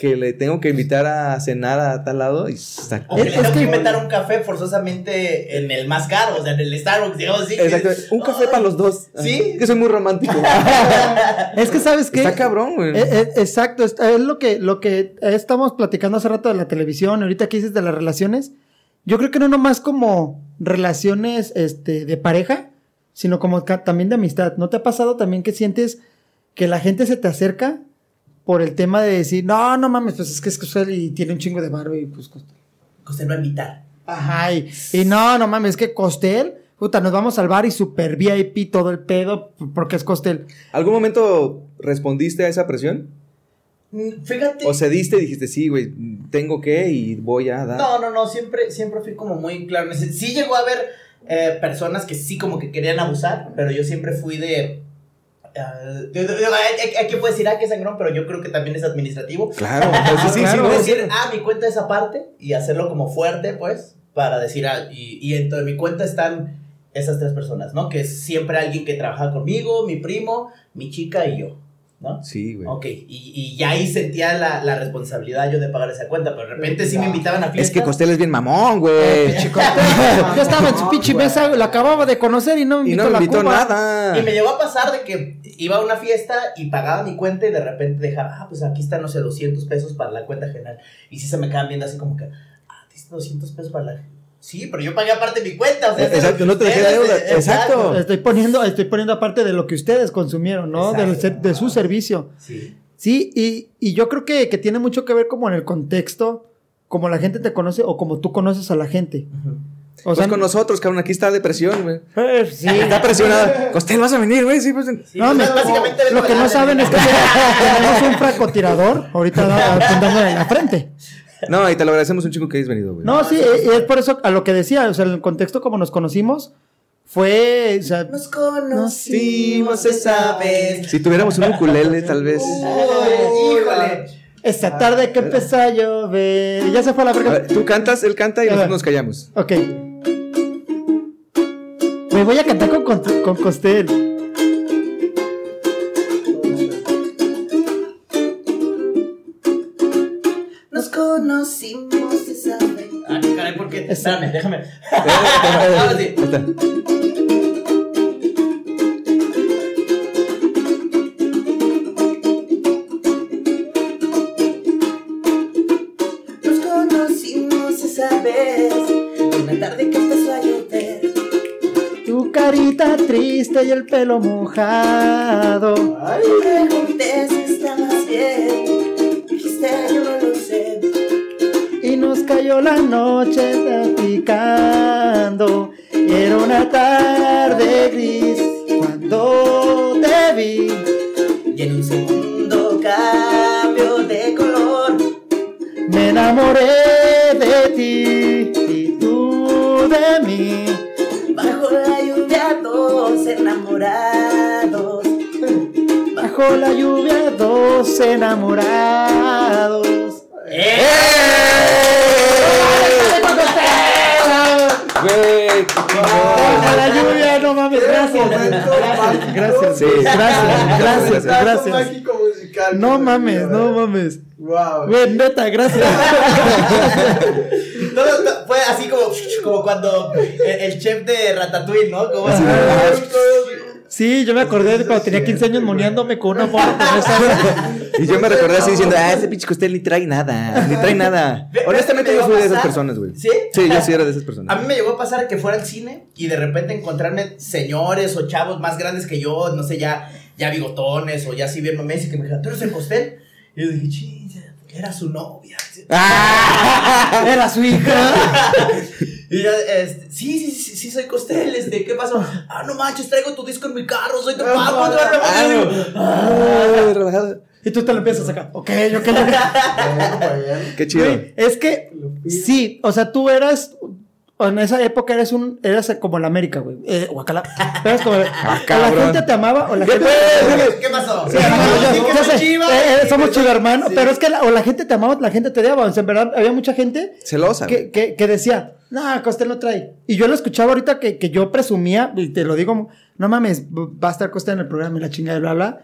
que le tengo que invitar a cenar a tal lado y está. o que le es tengo que- que inventar un café forzosamente en el más caro, o sea, en el Starbucks, digamos así. Exacto. Un café para los dos. Sí. Que soy muy romántico. Es que, ¿sabes qué? Está cabrón, güey. Eh, eh, exacto, es, es lo que, lo que estamos platicando hace rato de la televisión, ahorita que dices de las relaciones. Yo creo que no nomás como relaciones este, de pareja, sino como también de amistad. ¿No te ha pasado también que sientes que la gente se te acerca por el tema de decir, no, no mames, pues es que es Costel y tiene un chingo de barro y pues Costel. Costel va a invitar. Ajá, y, y no, no mames, es que Costel, puta, nos vamos al bar y super VIP todo el pedo porque es Costel. ¿Algún momento respondiste a esa presión? Mm, Fíjate. ¿O cediste y dijiste, sí, güey, tengo que y voy a dar? No, no, no, siempre, siempre fui como muy claro. Sí llegó a haber eh, personas que sí como que querían abusar, pero yo siempre fui de... ah, yo- yo- yo- hay, puede decir, ah, que sangrón, pero yo creo que también es administrativo. Claro, pues, sí, sí, Claro. sí, Puedo no, decir, ah, mi cuenta es aparte y hacerlo como fuerte, pues, para decir, ah, y, y dentro de mi cuenta están esas tres personas, ¿no? Que es siempre alguien que trabaja conmigo, mi primo, mi chica y yo, ¿no? Sí, güey. Ok, y, y ya ahí sentía la, la responsabilidad yo de pagar esa cuenta, pero de repente sí me invitaban a Es fiestas. que Costel es bien mamón, güey. Chico, yo estaba en su pinche mesa, la acababa de conocer y no me Y invitó no me a la invitó Cuba. nada. Y me llegó a pasar de que iba a una fiesta y pagaba mi cuenta y de repente dejaba, ah, pues aquí están, no sé, 200 pesos para la cuenta general. Y sí se me quedaban viendo así como que, ah, ¿tienes 200 pesos para la... Sí, pero yo pagué aparte mi cuenta, o sea... Exacto, no te dejé deuda, eh, exacto. Estoy poniendo, estoy poniendo aparte de lo que ustedes consumieron, ¿no? Ser- de su servicio. Sí. Sí, y, y yo creo que, que tiene mucho que ver como en el contexto, como la gente te conoce o como tú conoces a la gente. O Pues sea, con nosotros, cabrón, aquí está depresión, güey. eh, sí. Está presionada. Costel, vas a venir, güey. Sí, pues. Sí, No, pues, me- básicamente lo que no saben de- es que tenemos un francotirador ahorita apuntándole en la frente. No, y te lo agradecemos un chico que hayas venido, güey. No, sí, y es por eso a lo que decía, o sea, el contexto como nos conocimos fue, o sea, Nos conocimos esa vez. Si tuviéramos un ukulele, tal vez. Uy, híjole. esta tarde que empezó a llover, y ya se fue a la verga. ver, tú cantas, él canta y A ver. nosotros nos callamos. Ok. Me voy a cantar con, con, con Costel. Conocimos esa vez. Ah, caray, ¿por qué? Espérame, déjame. Eh, Ahora sí. Está. Nos conocimos esa vez. Una tarde que empezó a llover. Tu carita triste y el pelo mojado. Ay, cayó la noche platicando. Y era una tarde gris cuando te vi. Y en un segundo cambio de color. Me enamoré de ti y tú de mí. Bajo la lluvia, dos enamorados. Bajo la lluvia, dos enamorados. ¡Eh! Güey, Bajo la lluvia, no mames, gracias. Gracias, Sí. gracias, gracias, gracias. mágico musical. No mames, no mames. Wow. Güey, neta, gracias. Todo, todo- fue así como, como cuando el, el chef de Ratatouille, ¿no? Como así. Sí, yo me acordé de cuando tenía 15 años moneándome con una morra con esa. Y yo me recordé así diciendo, ah, ese pinche Costel ni trae nada. Ni trae nada. Honestamente, ¿ves yo soy de esas personas, güey. ¿Sí? Sí, yo sí era de esas personas. A mí me llegó a pasar que fuera al cine y de repente encontrarme señores o chavos más grandes que yo, no sé, ya, ya bigotones o ya así viendo Messi, que me dijeron, ¿tú eres el Costel? Y yo dije, ching, era su novia. ¡Ah! Era su hija. Y ya, este, sí, sí, sí, sí, soy Costel, este, ¿qué pasó? Ah, no manches, traigo tu disco en mi carro, soy tu papá, ¿cuánto vale la Ah, madre?" Y yo, ah, relajado. Y tú te lo empiezas acá. Ok, ok, ok. Bien. Qué chido. Güey, es que sí, o sea, tú eras en esa época eres un eras como la América, güey. Eh, Guacala. Eras como o la cabrón. gente te amaba o la ¿Qué gente? ¿Qué pasó? Sí, Chivas. eh, eh, somos chido hermano, Sí. pero es que la- o la gente te amaba o la gente te odiaba. O sea, en verdad, había mucha gente Celosa. que, que, que decía, no, Costel no trae. Y yo lo escuchaba ahorita que, que yo presumía, y te lo digo, no mames, va a estar Costel en el programa y la chingada y bla, bla.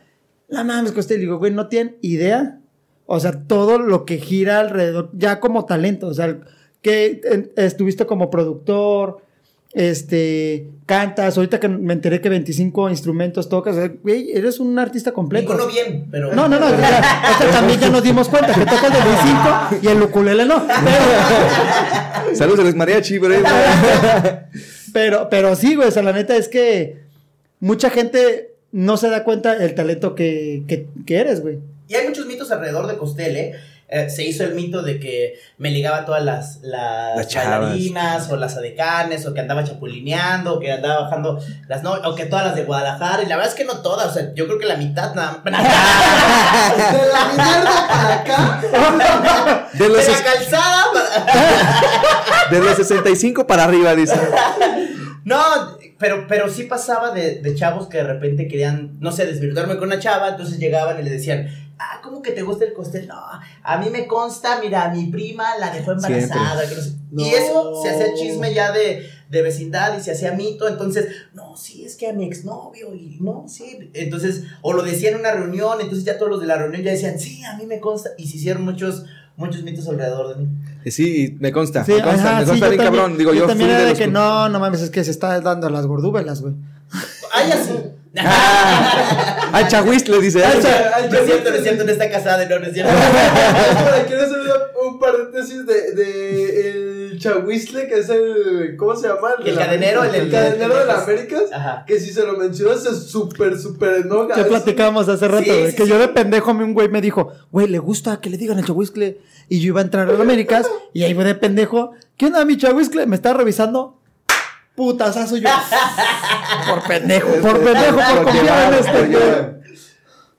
No mames, Costel. Digo, güey, no tienen idea. O sea, todo lo que gira alrededor, ya como talento. O sea, que estuviste como productor, este, cantas. Ahorita que me enteré que 25 instrumentos tocas, güey, eres un artista completo. Ninguno bien, pero. No, no, no. o sea, o sea, también ya nos dimos cuenta que toca el de 25 y el ukulele no. Pero, Saludos a los mariachi, pero, pero sí, güey. O sea, la neta es que mucha gente no se da cuenta el talento que, que, que eres, güey. Y hay muchos mitos alrededor de Costel, ¿eh? Eh, se hizo el mito de que me ligaba a todas las, las, Las chavas. bailarinas o las adecanes o que andaba chapulineando o que andaba bajando las no o que todas las de Guadalajara y la verdad es que no todas, o sea, yo creo que la mitad nada De la mierda para acá. De de los, la calzada para- de los 65 para arriba, dice. No, pero, pero sí pasaba de, de chavos que de repente querían, no sé, desvirtuarme con una chava, entonces llegaban y le decían, ah, ¿cómo que te gusta el costel? No, a mí me consta, mira, mi prima la dejó embarazada. que no sé. No. Y eso se hacía chisme ya de, de vecindad y se hacía mito, entonces, no, sí, es que a mi exnovio y no, sí. Entonces, o lo decían en una reunión, entonces ya todos los de la reunión ya decían, sí, a mí me consta, y se hicieron muchos, muchos mitos alrededor de mí. Eh, Sí, me consta. Sí, me consta, ajá, me sí, consta bien también- cabrón. Digo, yo yo, también fui era de de los que que- no, no mames, es que se está dando las gordúbelas, güey. Ay, así. Al chagüis le dice. Ay, "Ay, No es cierto, no es cierto, no está casada, no, no es cierto. Quiero hacer un paréntesis de, de el chahuizle, que es el. ¿Cómo se llama? El cadenero, el- el cadenero de las Américas. Ajá. Que si se lo mencionas, se súper, súper enoja. Un- platicábamos hace rato, Sí, que sí. yo de pendejo a mí un güey me dijo, güey, le gusta que le digan el chahuiscle. Y yo iba a entrar a las Américas y ahí voy de pendejo. ¿Qué onda, mi chahuiscle? Me está revisando. Putazazo yo. por pendejo, por pendejo, por confiar llevar, en este. llevar.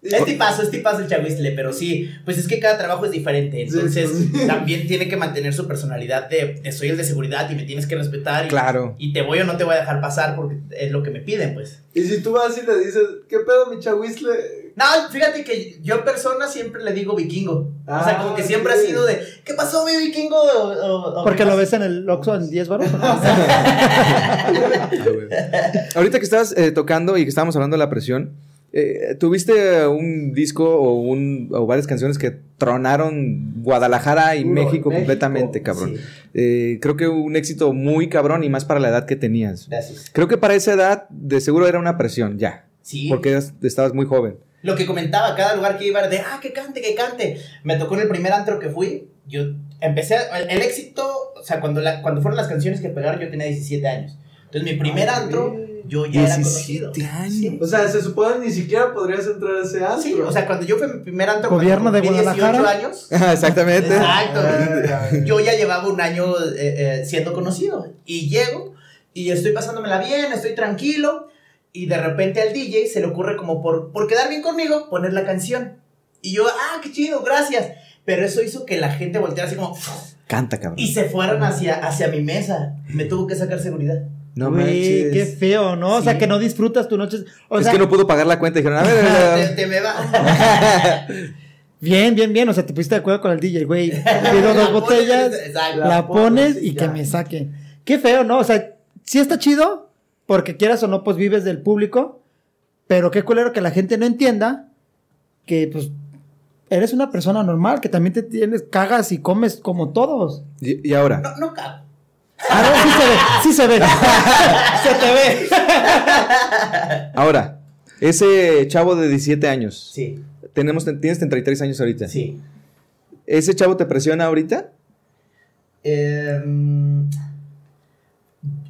Es tipazo, es tipazo el chahuistle, pero sí, pues es que cada trabajo es diferente, entonces también tiene que mantener su personalidad de, de soy el de seguridad y me tienes que respetar y, Claro. y te voy o no te voy a dejar pasar porque es lo que me piden, pues. Y si tú vas y le dices, ¿qué pedo, mi chahuizle? No, fíjate que yo en persona siempre le digo vikingo, o sea, Ah, como que siempre ok. ha sido de, ¿qué pasó mi vikingo? O- o- o Porque ¿qué lo ves en el Oxxo en 10 baros. Güey. Ahorita que estabas eh, tocando y que estábamos hablando de la presión, eh, ¿tuviste un disco o, un, o varias canciones que tronaron Guadalajara y México, México. completamente, cabrón? Sí, Eh, creo que un éxito muy cabrón y más para la edad que tenías. gracias. Creo que para esa edad de seguro era una presión, ya. Sí. Porque estabas muy joven. Lo que comentaba, cada lugar que iba era de, ah, que cante, que cante. Me tocó en el primer antro que fui, yo empecé, el, el éxito, o sea, cuando, la, cuando fueron las canciones que pegaron, yo tenía 17 años. Entonces, mi primer Ay, antro, yo ya era 17 conocido. años. Sí. O sea, se supone ni siquiera podrías entrar a ese antro. Sí, o sea, cuando yo fui mi primer antro, Gobierno de cumplí 18 Guadalajara. años, Exactamente. exacto, Ah, yo ya llevaba un año eh, eh, siendo conocido. Y llego, y estoy pasándomela bien, estoy tranquilo, y de repente al DJ se le ocurre como por, por quedar bien conmigo, poner la canción. Y yo, ah, qué chido, gracias. Pero eso hizo que la gente volteara así como... Canta, cabrón. Y se fueron hacia, hacia mi mesa. Me tuvo que sacar seguridad. No Güey, manches. qué feo, ¿no? O sea, Sí. que no disfrutas tu noche. O es sea, que no pudo pagar la cuenta dijeron, a ver, a te, ver, te me va. bien, bien, bien. O sea, te pusiste de acuerdo con el DJ, güey. Pido dos La botellas, pones, exacto. la, La pones y y que ya. me saquen. Qué feo, ¿no? O sea, sí está chido, porque quieras o no, pues vives del público, pero qué culero que la gente no entienda que, pues, eres una persona normal, que también te tienes, cagas y comes como todos. y, y ahora, No, no cago. A ver, sí se ve, sí se ve. se te ve. ahora, ese chavo de 17 años, Sí, tenemos, tienes 33 años ahorita. sí. ¿Ese chavo te presiona ahorita? Em,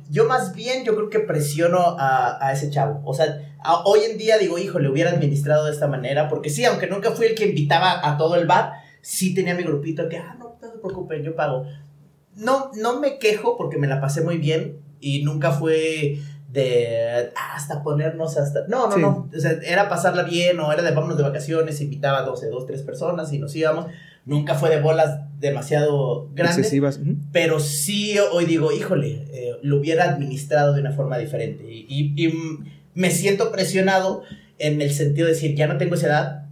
yo más bien, yo creo que presiono a, a ese chavo. O sea, a- hoy en día digo, hijo, le hubiera administrado de esta manera. Porque sí, aunque nunca fui el que invitaba a todo el bar, sí tenía mi grupito que, ah, no, no se preocupen, yo pago. No, no me quejo porque me la pasé muy bien y nunca fue de ah, hasta ponernos hasta... No, no, Sí. no. O sea, era pasarla bien o era de vámonos de vacaciones, invitaba a 12, dos, tres personas y nos íbamos. Nunca fue de bolas demasiado grandes. Excesivas. Pero sí hoy digo, híjole, eh, lo hubiera administrado de una forma diferente. Y, y- y, me siento presionado en el sentido de decir, ya no tengo esa edad,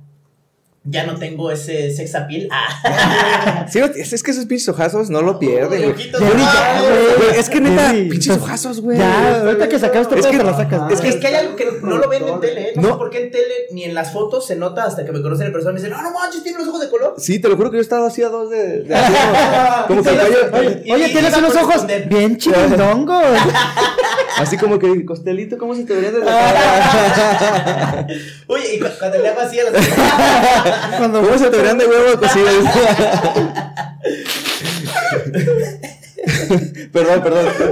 ya no tengo ese sex appeal. Ah, Sí, es, que esos pinches ojazos no lo pierden, no, güey. Es que neta, Sí, pinches ojazos, güey. Ya, ahorita que sacaste Es es que- te la sacas. Es que, es que hay algo que no lo ven en tele, ¿eh? No, No. sé por qué en tele ni en las fotos se nota hasta que me conocen en persona y me dicen, no, no manches, tiene los ojos de color. Sí, te lo juro que yo he estado así a dos de... de así, como, que Oye, Oye, tienes unos ojos bien chingongos. así como que, costelito, ¿cómo se te vería de la cara? Oye, y cu- cuando le hago así a los... Cuando ¿Cómo se te verían de huevo cocidos? perdón, perdón. No, no,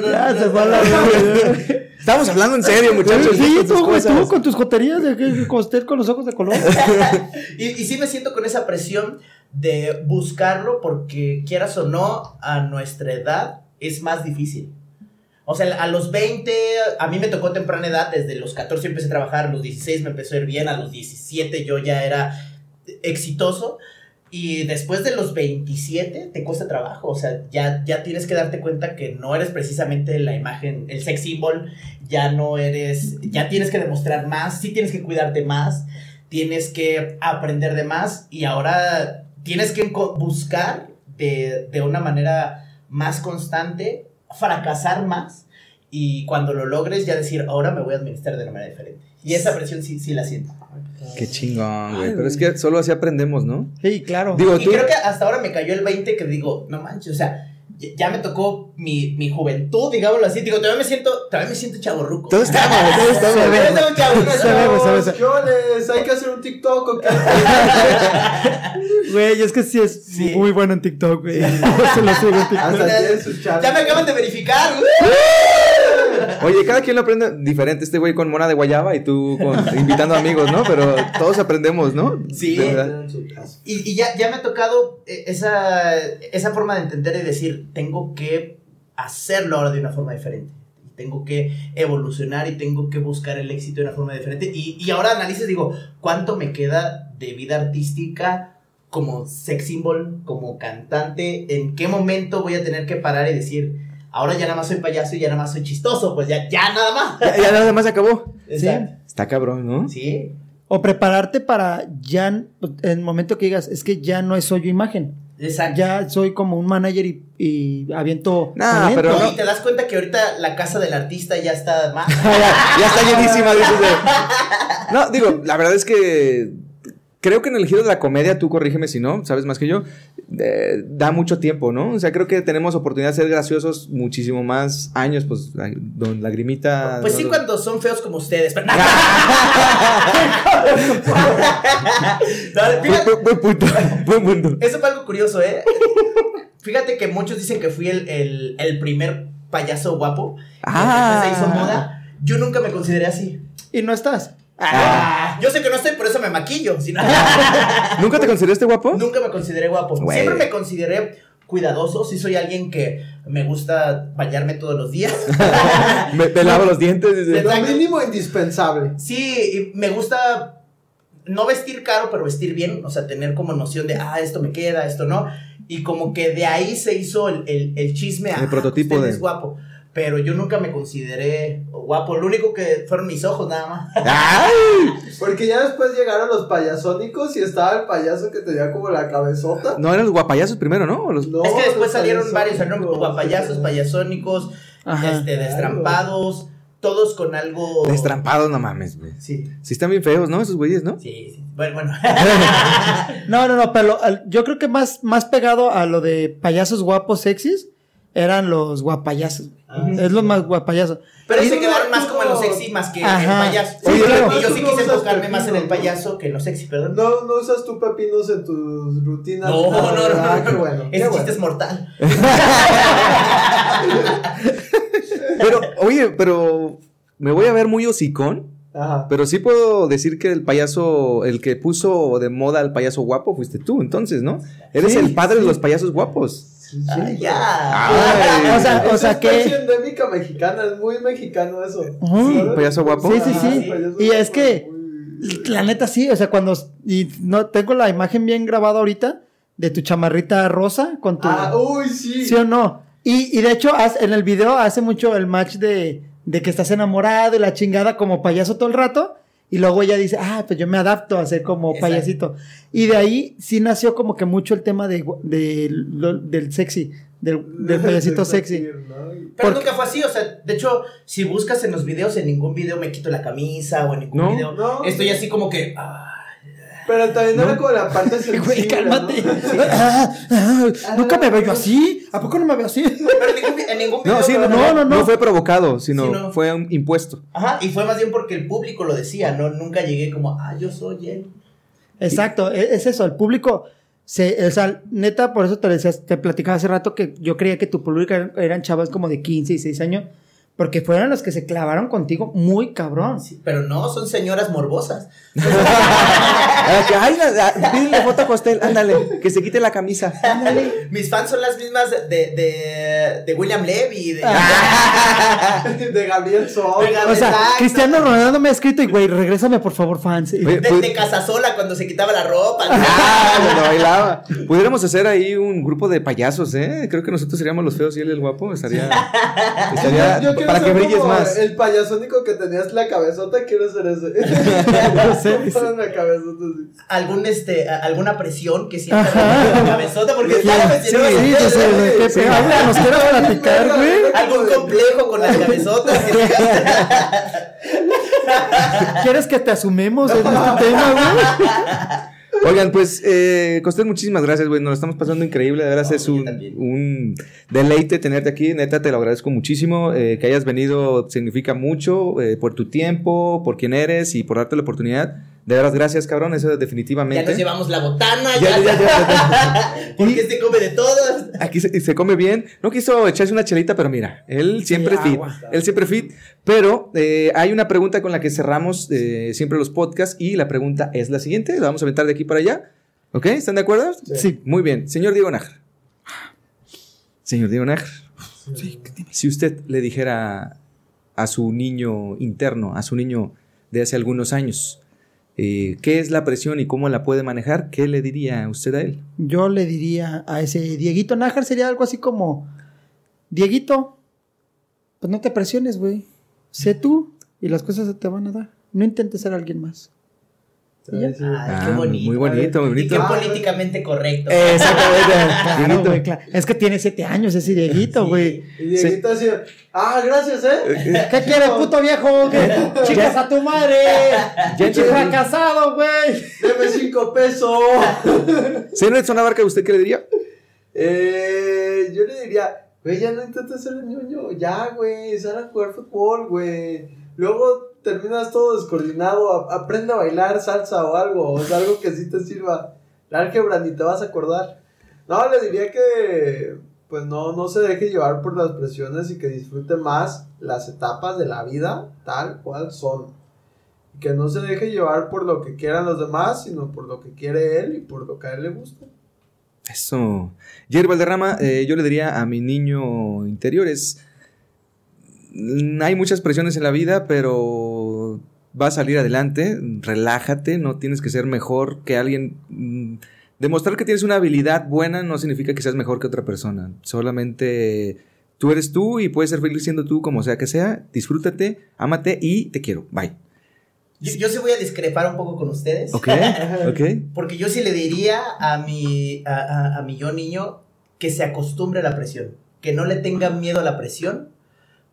no, no, Ya no, se no, fue a la no. verga. Estamos hablando en serio, muchachos. Sí, tú, güey, tú con tus joterías de que con usted con los ojos de color. Y, y sí me siento con esa presión de buscarlo porque quieras o no, a nuestra edad es más difícil. O sea, a los 20, a mí me tocó temprana edad, desde los 14 empecé a trabajar, a los 16 me empezó a ir bien, a los 17 yo ya era exitoso. Y después de los 27 te cuesta trabajo, o sea, ya, ya tienes que darte cuenta que no eres precisamente la imagen, el sex symbol, ya no eres, ya tienes que demostrar más, sí tienes que cuidarte más, tienes que aprender de más y ahora tienes que buscar de, de una manera más constante, fracasar más y cuando lo logres ya decir, ahora me voy a administrar de una manera diferente. Y esa presión sí, sí la siento. Qué chingón, güey. Pero es que solo así aprendemos, ¿no? Sí, claro. Digo, Y tú. creo que hasta ahora me cayó el 20 que digo, no manches, o sea, ya, me tocó mi, mi juventud, digámoslo así. Digo, todavía me siento, todavía me siento chaborruco. Todos estamos, todos estamos. Todavía. ¿Qué oles? Hay que hacer un TikTok o qué. Güey, es que sí es Sí. muy bueno en TikTok, güey. Se lo sigo en TikTok. Ya me acaban de verificar. Oye, cada quien lo aprende diferente. Este güey con mona de guayaba y tú con- invitando amigos, ¿no? Pero todos aprendemos, ¿no? Sí. Y, y ya, ya me ha tocado eh, esa, esa forma de entender y decir, tengo que hacerlo ahora de una forma diferente. Tengo que evolucionar y tengo que buscar el éxito de una forma diferente. Y, y ahora analices, digo, ¿cuánto me queda de vida artística como sex symbol, como cantante? ¿En qué momento voy a tener que parar y decir, ahora ya nada más soy payaso y ya nada más soy chistoso? Pues ya, ya nada más. Ya, ya nada más se acabó. Exacto. Está cabrón, ¿no? Sí. O prepararte para ya, en el momento que digas, es que ya no es soy yo imagen. Exacto. Ya soy como un manager y, y aviento. Nah, pero No, no. y te das cuenta que ahorita la casa del artista ya está más. ya, ya está llenísima, de- No, digo, la verdad es que creo que en el giro de la comedia, tú corrígeme si no, sabes más que yo, eh, da mucho tiempo, ¿no? O sea, creo que tenemos oportunidad de ser graciosos muchísimo más años, pues, ay, don Lagrimita. Pues sí, cuando son feos como ustedes. pero- No, fíjate, Buen, buen punto, buen punto. eso fue algo curioso, ¿eh? Fíjate que muchos dicen que fui el, el- el primer payaso guapo. que Ah. después se hizo moda. Yo nunca me consideré así. Y no estás. Ah, yo sé que no estoy, por eso me maquillo. ¿Nunca te consideraste guapo? nunca me consideré guapo. Siempre me consideré cuidadoso. Sí soy alguien que me gusta bañarme todos los días. Me, me lavo los dientes. dices, Lo mínimo indispensable. Sí, y me gusta no vestir caro, pero vestir bien, o sea, tener como noción de, ah, esto me queda, esto no. Y como que de ahí se hizo el, el- el chisme. El ah, prototipo usted de- es guapo. Pero yo nunca me consideré guapo. Lo único que fueron mis ojos, nada más. ¡Ay! Porque ya después llegaron los payasónicos y estaba el payaso que tenía como la cabezota. No, eran los guapayazos primero, ¿no? O los- No, es que después salieron varios, salieron guapayazos, payasónicos, Ajá. este, destrampados, todos con algo. Destrampados, no mames, güey. Sí, Sí están bien feos, ¿no? Esos güeyes, ¿no? sí, sí. Bueno, bueno. No, no, no, pero al- yo creo que más, más pegado a lo de payasos guapos sexys eran los guapayazos. güey. Ah, es los más guapayazos. Pero se no, quedaron más como en lo no- sexy más que en Ajá. el payaso. Sí, claro. Y yo sí no quise enfocarme más en el ¿no? payaso que en lo sexy, perdón. No, no usas tú pepinos en tus rutinas. No, no, no, ¿verdad? no, Qué bueno. Ese qué chiste bueno. es mortal. Pero, oye, pero me voy a ver muy hocicón. Ajá. Pero sí puedo decir que el payaso, el que puso de moda al payaso guapo fuiste tú, entonces, ¿no? Eres Sí, el padre de los payasos guapos. Sí, Ah, ya. O sea, o Es sea especie que. endémica mexicana, es muy mexicano eso. ¿Sabes? ¿Payaso guapo? Sí, sí, sí. payaso Y guapo es que- muy- La neta sí, o sea, cuando. Y no tengo la imagen bien grabada ahorita de tu chamarrita rosa con tu. Ah, uy, sí. ¿Sí o no? Y, y de hecho, en el video hace mucho el match de, de que estás enamorado y la chingada como payaso todo el rato. Y luego ella dice, ah, pues yo me adapto a ser como Exacto. payasito. Y de ahí sí nació como que mucho el tema de, del sexy, del, del payasito sexy. Pero Porque- nunca fue así, o sea, de hecho, si buscas en los videos, en ningún video me quito la camisa o en ningún No. video. No. Estoy así como que. ah, Pero también ¿No? era como la parte sensible. Güey, cálmate. ¿no? Ah, ah, Nunca me veo yo así. ¿A poco no me veo así? Pero en ningún, en ningún video. No, sí, no, no, no, fue provocado, sino Sí, no. fue un impuesto. Ajá, y fue más bien porque el público lo decía, no nunca llegué como, ah, yo soy él. Exacto, e- es eso, el público, se, o sea, neta, por eso te decía, te platicaba hace rato que yo creía que tu público eran, eran chavas como de 15 y 6 años, Porque fueron los que se clavaron contigo muy cabrón. Sí, pero no, son señoras morbosas. Ah, que, Ay, pídele foto a Costel, ándale, que se quite la camisa. Ándale. Mis fans son las mismas de, de, de William Levy. De, de Gabriel Sol. De Gabriel- O sea. Cristiano Ronaldo me ha escrito y, güey, regrésame por favor, fans. De, pues- de Casasola cuando se quitaba la ropa. Ah, cuando bailaba. Pudiéramos hacer ahí un grupo de payasos, ¿eh? Creo que nosotros seríamos los feos y él el guapo. Estaría. estaría Yo quiero para que brilles como más. El payasónico que tenías la cabezota, quiero ser ese. No sé, la cabezota así. Algún, este, alguna presión que sienta la cabezota, porque ya lo mencionó. Sí, Sí. pedo. Habla, nos quieres platicar, güey. Algún complejo con las cabezotas. que. ¿Quieres que te asumemos en este tema, güey? Oigan, pues, eh, Costel, muchísimas gracias, güey. Nos lo estamos pasando increíble. De No, es un, un deleite tenerte aquí. Neta, te lo agradezco muchísimo. Eh, que hayas venido significa mucho eh, por tu tiempo, por quién eres y por darte la oportunidad. De veras, gracias, cabrón. Eso Ya definitivamente. nos llevamos la botana, Ya, ya, ya, ya, ya. porque se come de todas. Aquí se, se come bien. No quiso echarse una chelita, pero mira, él siempre Sí, fit. agua. Él siempre fit. Pero eh, hay una pregunta con la que cerramos eh, siempre los podcasts y la pregunta es la siguiente. La vamos a aventar de aquí para allá. ¿Ok? ¿Están de acuerdo? Sí. Muy bien. Señor Diego Nájar. Señor Diego Nájar. Si usted le dijera a su niño interno, a su niño de hace algunos años, eh, qué es la presión y cómo la puede manejar, ¿qué le diría usted a él? Yo le diría a ese Dieguito Nájar sería algo así como, Dieguito, pues no te presiones, güey. Sé tú y las cosas se te van a dar. No intentes ser alguien más. ¿Y ya? Ay, qué Ah, bonito. Muy bonito, muy Y bonito. qué políticamente correcto. Exactamente. Claro, Dieguito. güey, claro. Es que tiene siete años ese Dieguito, güey. Y Dieguito así, ah, gracias, ¿eh? ¿Qué quieres, puto viejo? ¿Qué? Chicas a tu madre. Pinche fracasado, güey. Deme cinco pesos. Señor Edson Abarca, ¿usted qué le diría? Eh, yo le diría, güey, ya no intentes ser el ñoño, ya, güey, sal a jugar fútbol, güey. Luego terminas todo descoordinado, aprende a bailar salsa o algo, o sea, algo que sí te sirva. La álgebra ni te vas a acordar. No, le diría que, pues no, no se deje llevar por las presiones y que disfrute más las etapas de la vida tal cual son. Que no se deje llevar por lo que quieran los demás, sino por lo que quiere él y por lo que a él le gusta. Eso. Jerry Valderrama, eh, yo le diría a mi niño interior es... mm, Hay muchas presiones en la vida, pero va a salir adelante, relájate, no tienes que ser mejor que alguien. mm, Demostrar que tienes una habilidad buena no significa que seas mejor que otra persona. Solamente tú eres tú y puedes ser feliz siendo tú como sea que sea. Disfrútate, ámate y te quiero. Bye. Yo, yo sí voy a discrepar un poco con ustedes. ¿Ok? ¿Ok? Porque yo sí le diría a mi, a, a- a mi yo niño que se acostumbre a la presión. Que no le tenga miedo a la presión,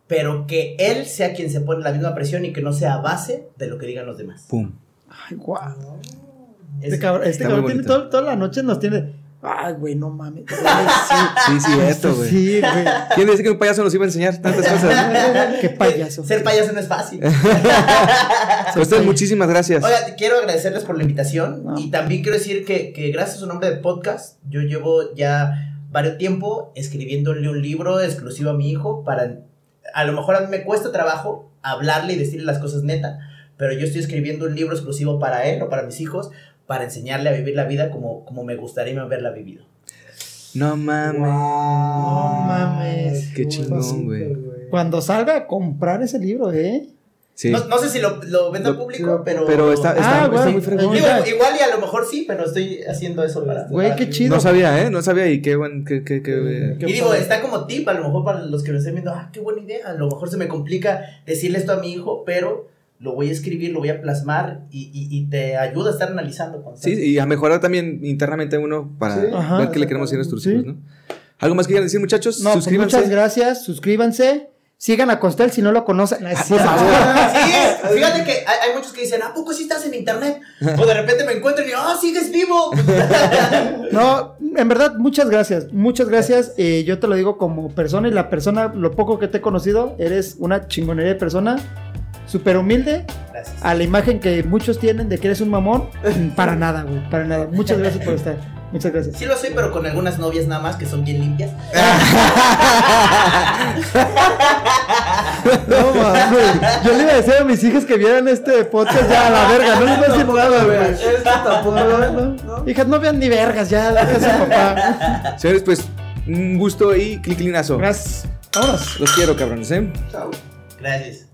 pero que él sea quien se pone la misma presión y que no sea a base de lo que digan los demás. Pum. Ay, guau. Es- Este cabrón, este cabrón tiene todo- toda la noche nos tiene. Ay, güey, no mames. Güey, Sí, sí, esto, güey. Sí, güey. ¿Quién dice que un payaso nos iba a enseñar tantas cosas? Qué payaso. Ser payaso no es fácil. A ustedes, muchísimas gracias. Oiga, quiero agradecerles por la invitación No. y también quiero decir que, que gracias a su nombre de podcast, yo llevo ya varios tiempo escribiéndole un libro exclusivo a mi hijo para, a lo mejor a mí me cuesta trabajo hablarle y decirle las cosas neta, pero yo estoy escribiendo un libro exclusivo para él o para mis hijos para enseñarle a vivir la vida como, como me gustaría haberla vivido. No mames. No mames. Qué chingón, güey. Cuando salga a comprar ese libro, ¿eh? Sí. No, no sé si lo, lo vendo Lo- al público, pero... Pero está, está, Ah, está güey. muy fregón. Digo, igual y a lo mejor sí, pero estoy haciendo eso para... Güey, qué chido. No sabía, ¿eh? No sabía y qué buen. Qué, qué, qué- Qué Y digo, padre. está como tip, a lo mejor para los que me estén viendo, ah, qué buena idea, a lo mejor se me complica decirle esto a mi hijo, pero lo voy a escribir, lo voy a plasmar y, y- y te ayuda a estar analizando. Sí, y a mejorar también internamente uno para Sí. Ajá. ver qué le queremos decir a nuestros hijos, ¿no? ¿Algo más que quieran decir, muchachos? No, pues Suscríbanse. muchas gracias. Suscríbanse. Sigan a Costel si no lo conocen. No, es. Sí, fíjate que hay, hay muchos que dicen, ¿a poco sí estás en internet? O de repente me encuentran y, ¡ah, sigues vivo! No, en verdad, muchas gracias. Muchas gracias. Eh, yo te lo digo como persona y la persona, lo poco que te he conocido, eres una chingonería de persona. Súper humilde, Gracias. a la imagen que muchos tienen de que eres un mamón, para nada, güey, para nada. Muchas gracias por estar. Muchas gracias. Sí lo soy, pero con algunas novias nada más que son bien limpias. No mames. Yo le iba a decir a mis hijas que vieran este podcast ya a la verga. No les voy a decir nada, güey. Tampoco, ¿no? ¿no? Hijas, no vean ni vergas ya. Déjense a papá. Señores, pues, un gusto y clic clinazo. Gracias. Vámonos. Los quiero, cabrones, ¿eh? Chao. Gracias.